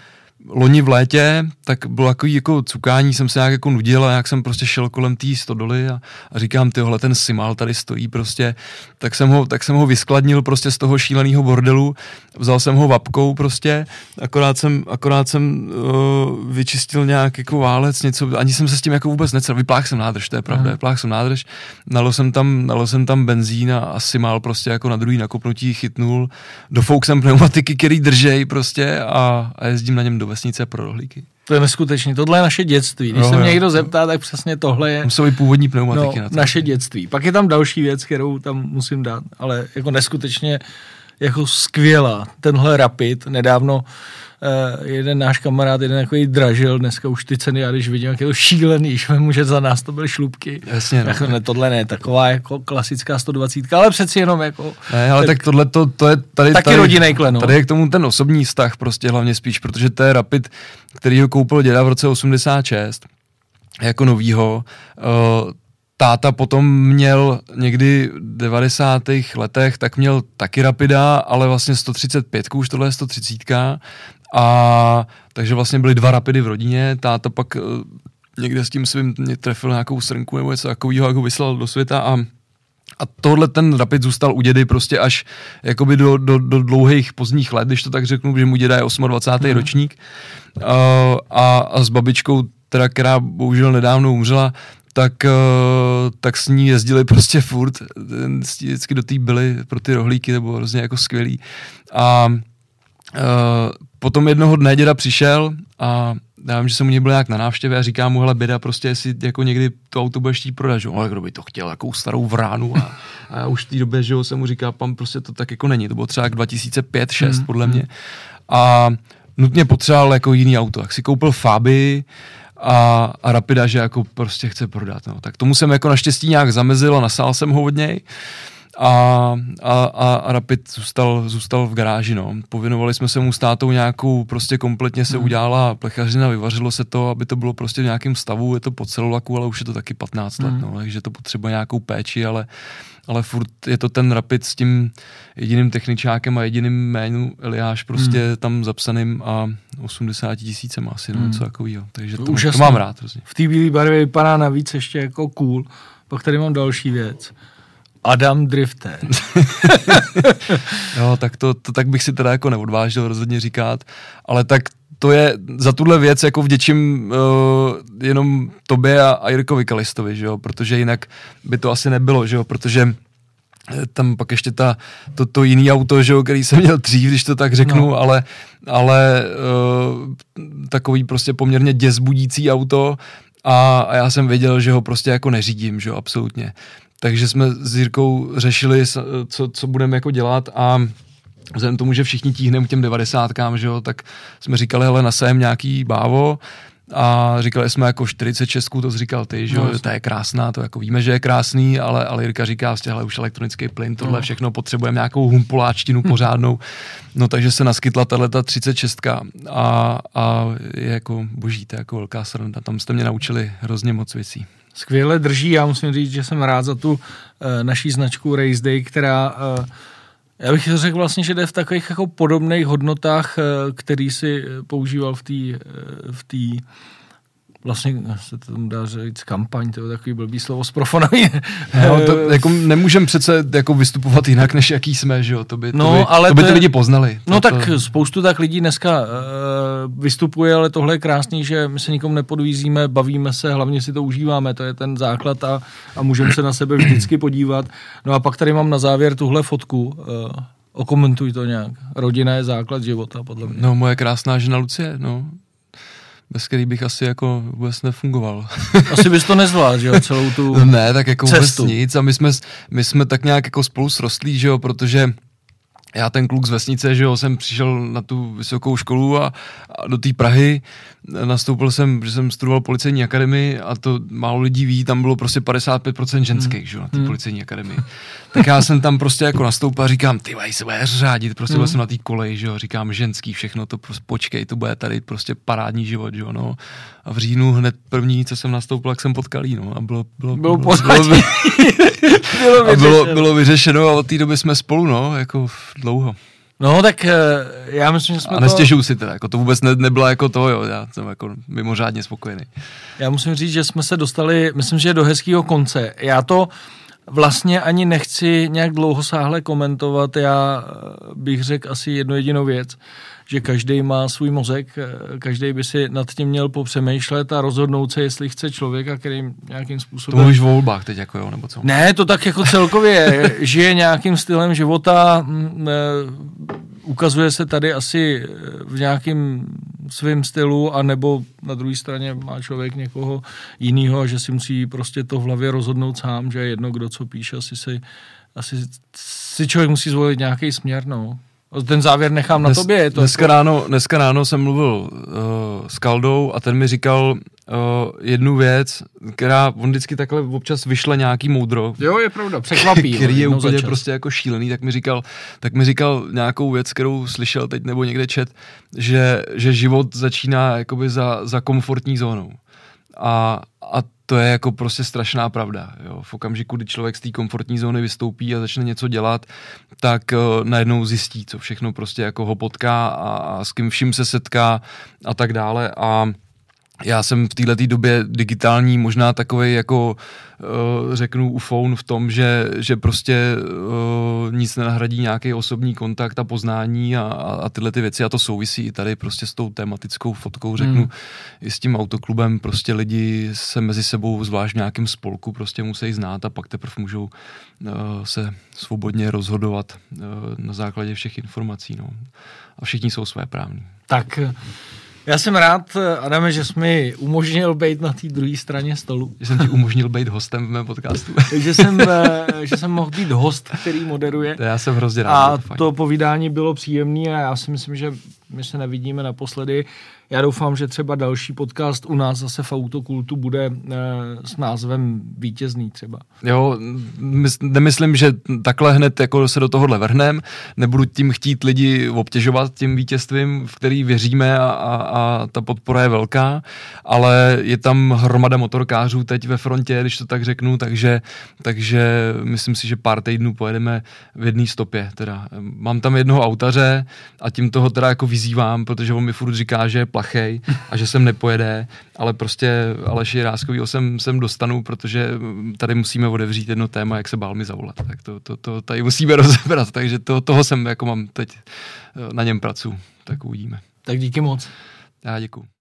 loni v létě, tak bylo jako, jako cukání, jsem se nějak jako nudil a jak jsem prostě šel kolem té stodoly a, a říkám, tyhle ten Simal tady stojí prostě, tak jsem ho, tak jsem ho vyskladnil prostě z toho šíleného bordelu, vzal jsem ho vapkou prostě, akorát jsem, akorát jsem uh, vyčistil nějak jako válec, něco, ani jsem se s tím jako vůbec necel, vypláchl jsem nádrž, to je pravda, vypláchl jsem nádrž, nalo jsem tam, nalo jsem tam benzín a, a Simal prostě jako na druhý nakopnutí chytnul, dofouk jsem pneumatiky, který držej prostě a, a jezdím na něm do vesnice pro rohlíky. To je neskutečný. Tohle je naše dětství. Když no, se mě někdo zeptá, tak přesně tohle je. Musí být původní pneumatiky. No, na to. naše dětství. Pak je tam další věc, kterou tam musím dát, ale jako neskutečně jako skvělá. Tenhle Rapid nedávno jeden náš kamarád, jeden takový dražil, dneska už ty ceny, já když vidím, jak je to šílený, že může za nás to byly šlubky. Jasně. No. Jako, ne, tohle ne, taková jako klasická 120, ale přeci jenom jako... Ne, ale tak, tak tohle to, to je tady, taky tady, rodinný klen, no. Tady je k tomu ten osobní vztah prostě hlavně spíš, protože to je Rapid, který ho koupil děda v roce 86 jako novýho, uh, táta potom měl někdy v 90. letech, tak měl taky Rapida, ale vlastně 135, už tohle je 130. A takže vlastně byly dva Rapidy v rodině, táta pak eh, někde s tím svým trefil nějakou srnku nebo něco takového, jak ho vyslal do světa a a tohle ten Rapid zůstal u dědy prostě až jakoby do, do, do dlouhých pozdních let, když to tak řeknu, že mu děda je 28. Mm. ročník. Uh, a, a s babičkou, teda, která bohužel nedávno umřela, tak, uh, tak s ní jezdili prostě furt, vždycky do té byly pro ty rohlíky, to bylo hrozně jako skvělý. A uh, potom jednoho dne děda přišel a já vím, že jsem u něj byl nějak na návštěvě a říkám mu, hele, běda, prostě jestli jako někdy to auto budeš chtít prodat, že? ale kdo by to chtěl, jakou starou vránu a, a já už v té době, že jo, jsem mu říkal, pan prostě to tak jako není, to bylo třeba 2005-2006 hmm. podle mě. a nutně potřeboval jako jiný auto. Tak si koupil Fabii a, a Rapida, že jako prostě chce prodat. No. Tak tomu jsem jako naštěstí nějak zamezil a nasál jsem ho od něj a, a, a, a Rapid zůstal, zůstal v garáži. No. Povinovali jsme se mu s tátou nějakou, prostě kompletně se hmm. udělala plechařina, vyvařilo se to, aby to bylo prostě v nějakém stavu, je to po celulaku, ale už je to taky 15 let, hmm. no, takže to potřebuje nějakou péči, ale, ale furt je to ten Rapid s tím jediným techničákem a jediným jménu Eliáš prostě hmm. tam zapsaným a 80 tisícem asi, no, hmm. něco takového. Takže to, to mám rád. Hrozně. V té bílé barvě vypadá navíc ještě jako cool. Pak tady mám další věc. Adam Drifter. jo, tak to, to, tak bych si teda jako neodvážil rozhodně říkat, ale tak to je za tuhle věc jako vděčím uh, jenom tobě a, a Jirkovi Kalistovi, že jo, protože jinak by to asi nebylo, že jo, protože eh, tam pak ještě ta, to, to jiný auto, že jo, který jsem měl dřív, když to tak řeknu, no. ale, ale uh, takový prostě poměrně děsbudící auto a, a já jsem věděl, že ho prostě jako neřídím, že jo, absolutně. Takže jsme s Jirkou řešili, co, co budeme jako dělat a vzhledem tomu, že všichni tíhneme k těm devadesátkám, že jo, tak jsme říkali, hele, nasajem nějaký bávo. A říkali jsme jako 46, to jsi říkal ty, že jo, no, to je krásná, to jako víme, že je krásný, ale, ale Jirka říká, vlastně, hele, už elektronický plyn, tohle no. všechno potřebujeme nějakou humpoláčtinu pořádnou, no takže se naskytla tahle ta 36 a, a je jako boží, to je jako velká sranda, tam jste mě naučili hrozně moc věcí skvěle drží. Já musím říct, že jsem rád za tu uh, naší značku Race Day, která uh, já bych řekl vlastně, že jde v takových jako podobných hodnotách, uh, který si používal v té v tý, vlastně se to tam dá říct kampaň, to je takový blbý slovo z profonový. No, to, jako nemůžeme přece jako vystupovat jinak, než jaký jsme, že jo, to by, no, to by, ale to by ty je, lidi poznali. No to, tak to... spoustu tak lidí dneska uh, vystupuje, ale tohle je krásný, že my se nikomu nepodvízíme, bavíme se, hlavně si to užíváme, to je ten základ a, a můžeme se na sebe vždycky podívat. No a pak tady mám na závěr tuhle fotku, uh, okomentuj to nějak. Rodina je základ života, podle mě. No, moje krásná žena Lucie, no bez který bych asi jako vůbec nefungoval. Asi bys to nezvládl, že jo, celou tu Ne, tak jako cestu. vůbec nic a my jsme, my jsme tak nějak jako spolu srostlí, že jo, protože já ten kluk z vesnice, že jo, jsem přišel na tu vysokou školu a, a do té Prahy nastoupil jsem, že jsem studoval policejní akademii a to málo lidí ví, tam bylo prostě 55% ženských, hmm. že jo, na té hmm. policejní akademii. Tak já jsem tam prostě jako nastoupil a říkám, ty vaj se budeš řádit, prostě hmm. byl jsem na té koleji, že jo, říkám ženský, všechno to prostě počkej, to bude tady prostě parádní život, že jo, no. A v říjnu hned první, co jsem nastoupil, jak jsem potkal no, a bylo, bylo, bylo, bylo, bylo, bylo, a bylo, bylo vyřešeno a od té doby jsme spolu, no, jako dlouho. No, tak eh, já myslím, že jsme A nestěžuju to... si teda, jako to vůbec ne, nebylo jako to, jo, já jsem jako mimořádně spokojený. Já musím říct, že jsme se dostali, myslím, že do hezkého konce. Já to vlastně ani nechci nějak dlouho sáhle komentovat, já eh, bych řekl asi jednu jedinou věc že každý má svůj mozek, eh, každý by si nad tím měl popřemýšlet a rozhodnout se, jestli chce člověka, který nějakým způsobem... To mluvíš o volbách teď jako jo, nebo co? Ne, to tak jako celkově žije nějakým stylem života, mm, eh, ukazuje se tady asi eh, v nějakým svém stylu, a nebo na druhé straně má člověk někoho jiného, že si musí prostě to v hlavě rozhodnout sám, že je jedno, kdo co píše, asi si, asi si člověk musí zvolit nějaký směr, no. Ten závěr nechám na Dnes, tobě. Je to dneska, jako... ráno, dneska ráno jsem mluvil uh, s Kaldou a ten mi říkal uh, jednu věc, která on vždycky takhle občas vyšle nějaký moudro. Jo, je pravda, překvapí. Který je úplně prostě jako šílený, tak mi říkal, tak mi říkal nějakou věc, kterou slyšel teď nebo někde čet, že, že život začíná jakoby za, za komfortní zónou. A, a to je jako prostě strašná pravda. Jo. V okamžiku, kdy člověk z té komfortní zóny vystoupí a začne něco dělat, tak uh, najednou zjistí, co všechno prostě jako ho potká a, a s kým vším se setká a tak dále. A já jsem v této době digitální možná takový jako uh, řeknu ufone v tom, že, že prostě uh, nic nenahradí nějaký osobní kontakt a poznání a, a tyhle ty věci a to souvisí i tady prostě s tou tematickou fotkou, řeknu hmm. i s tím autoklubem, prostě lidi se mezi sebou zvlášť v nějakém spolku prostě musí znát a pak teprve můžou uh, se svobodně rozhodovat uh, na základě všech informací, no. A všichni jsou své právní. Tak já jsem rád, Adame, že jsi mi umožnil být na té druhé straně stolu. Že jsem ti umožnil být hostem v mém podcastu. že, jsem, eh, že jsem mohl být host, který moderuje. To já jsem hrozně rád. A to povídání bylo příjemné a já si myslím, že my se nevidíme naposledy. Já doufám, že třeba další podcast u nás zase v Autokultu bude e, s názvem Vítězný třeba. Jo, nemyslím, že takhle hned jako se do tohohle vrhnem, nebudu tím chtít lidi obtěžovat tím vítězstvím, v který věříme a, a, a ta podpora je velká, ale je tam hromada motorkářů teď ve frontě, když to tak řeknu, takže, takže myslím si, že pár týdnů pojedeme v jedné stopě. Teda. Mám tam jednoho autaře a tím toho teda jako vyzývám, protože on mi furt říká, že plachej a že sem nepojede, ale prostě Aleši Ráskovýho sem, sem dostanu, protože tady musíme odevřít jedno téma, jak se bál mi zavolat. Tak to, to, to tady musíme rozebrat, takže to, toho jsem jako mám teď na něm pracu, tak uvidíme. Tak díky moc. Já děkuji.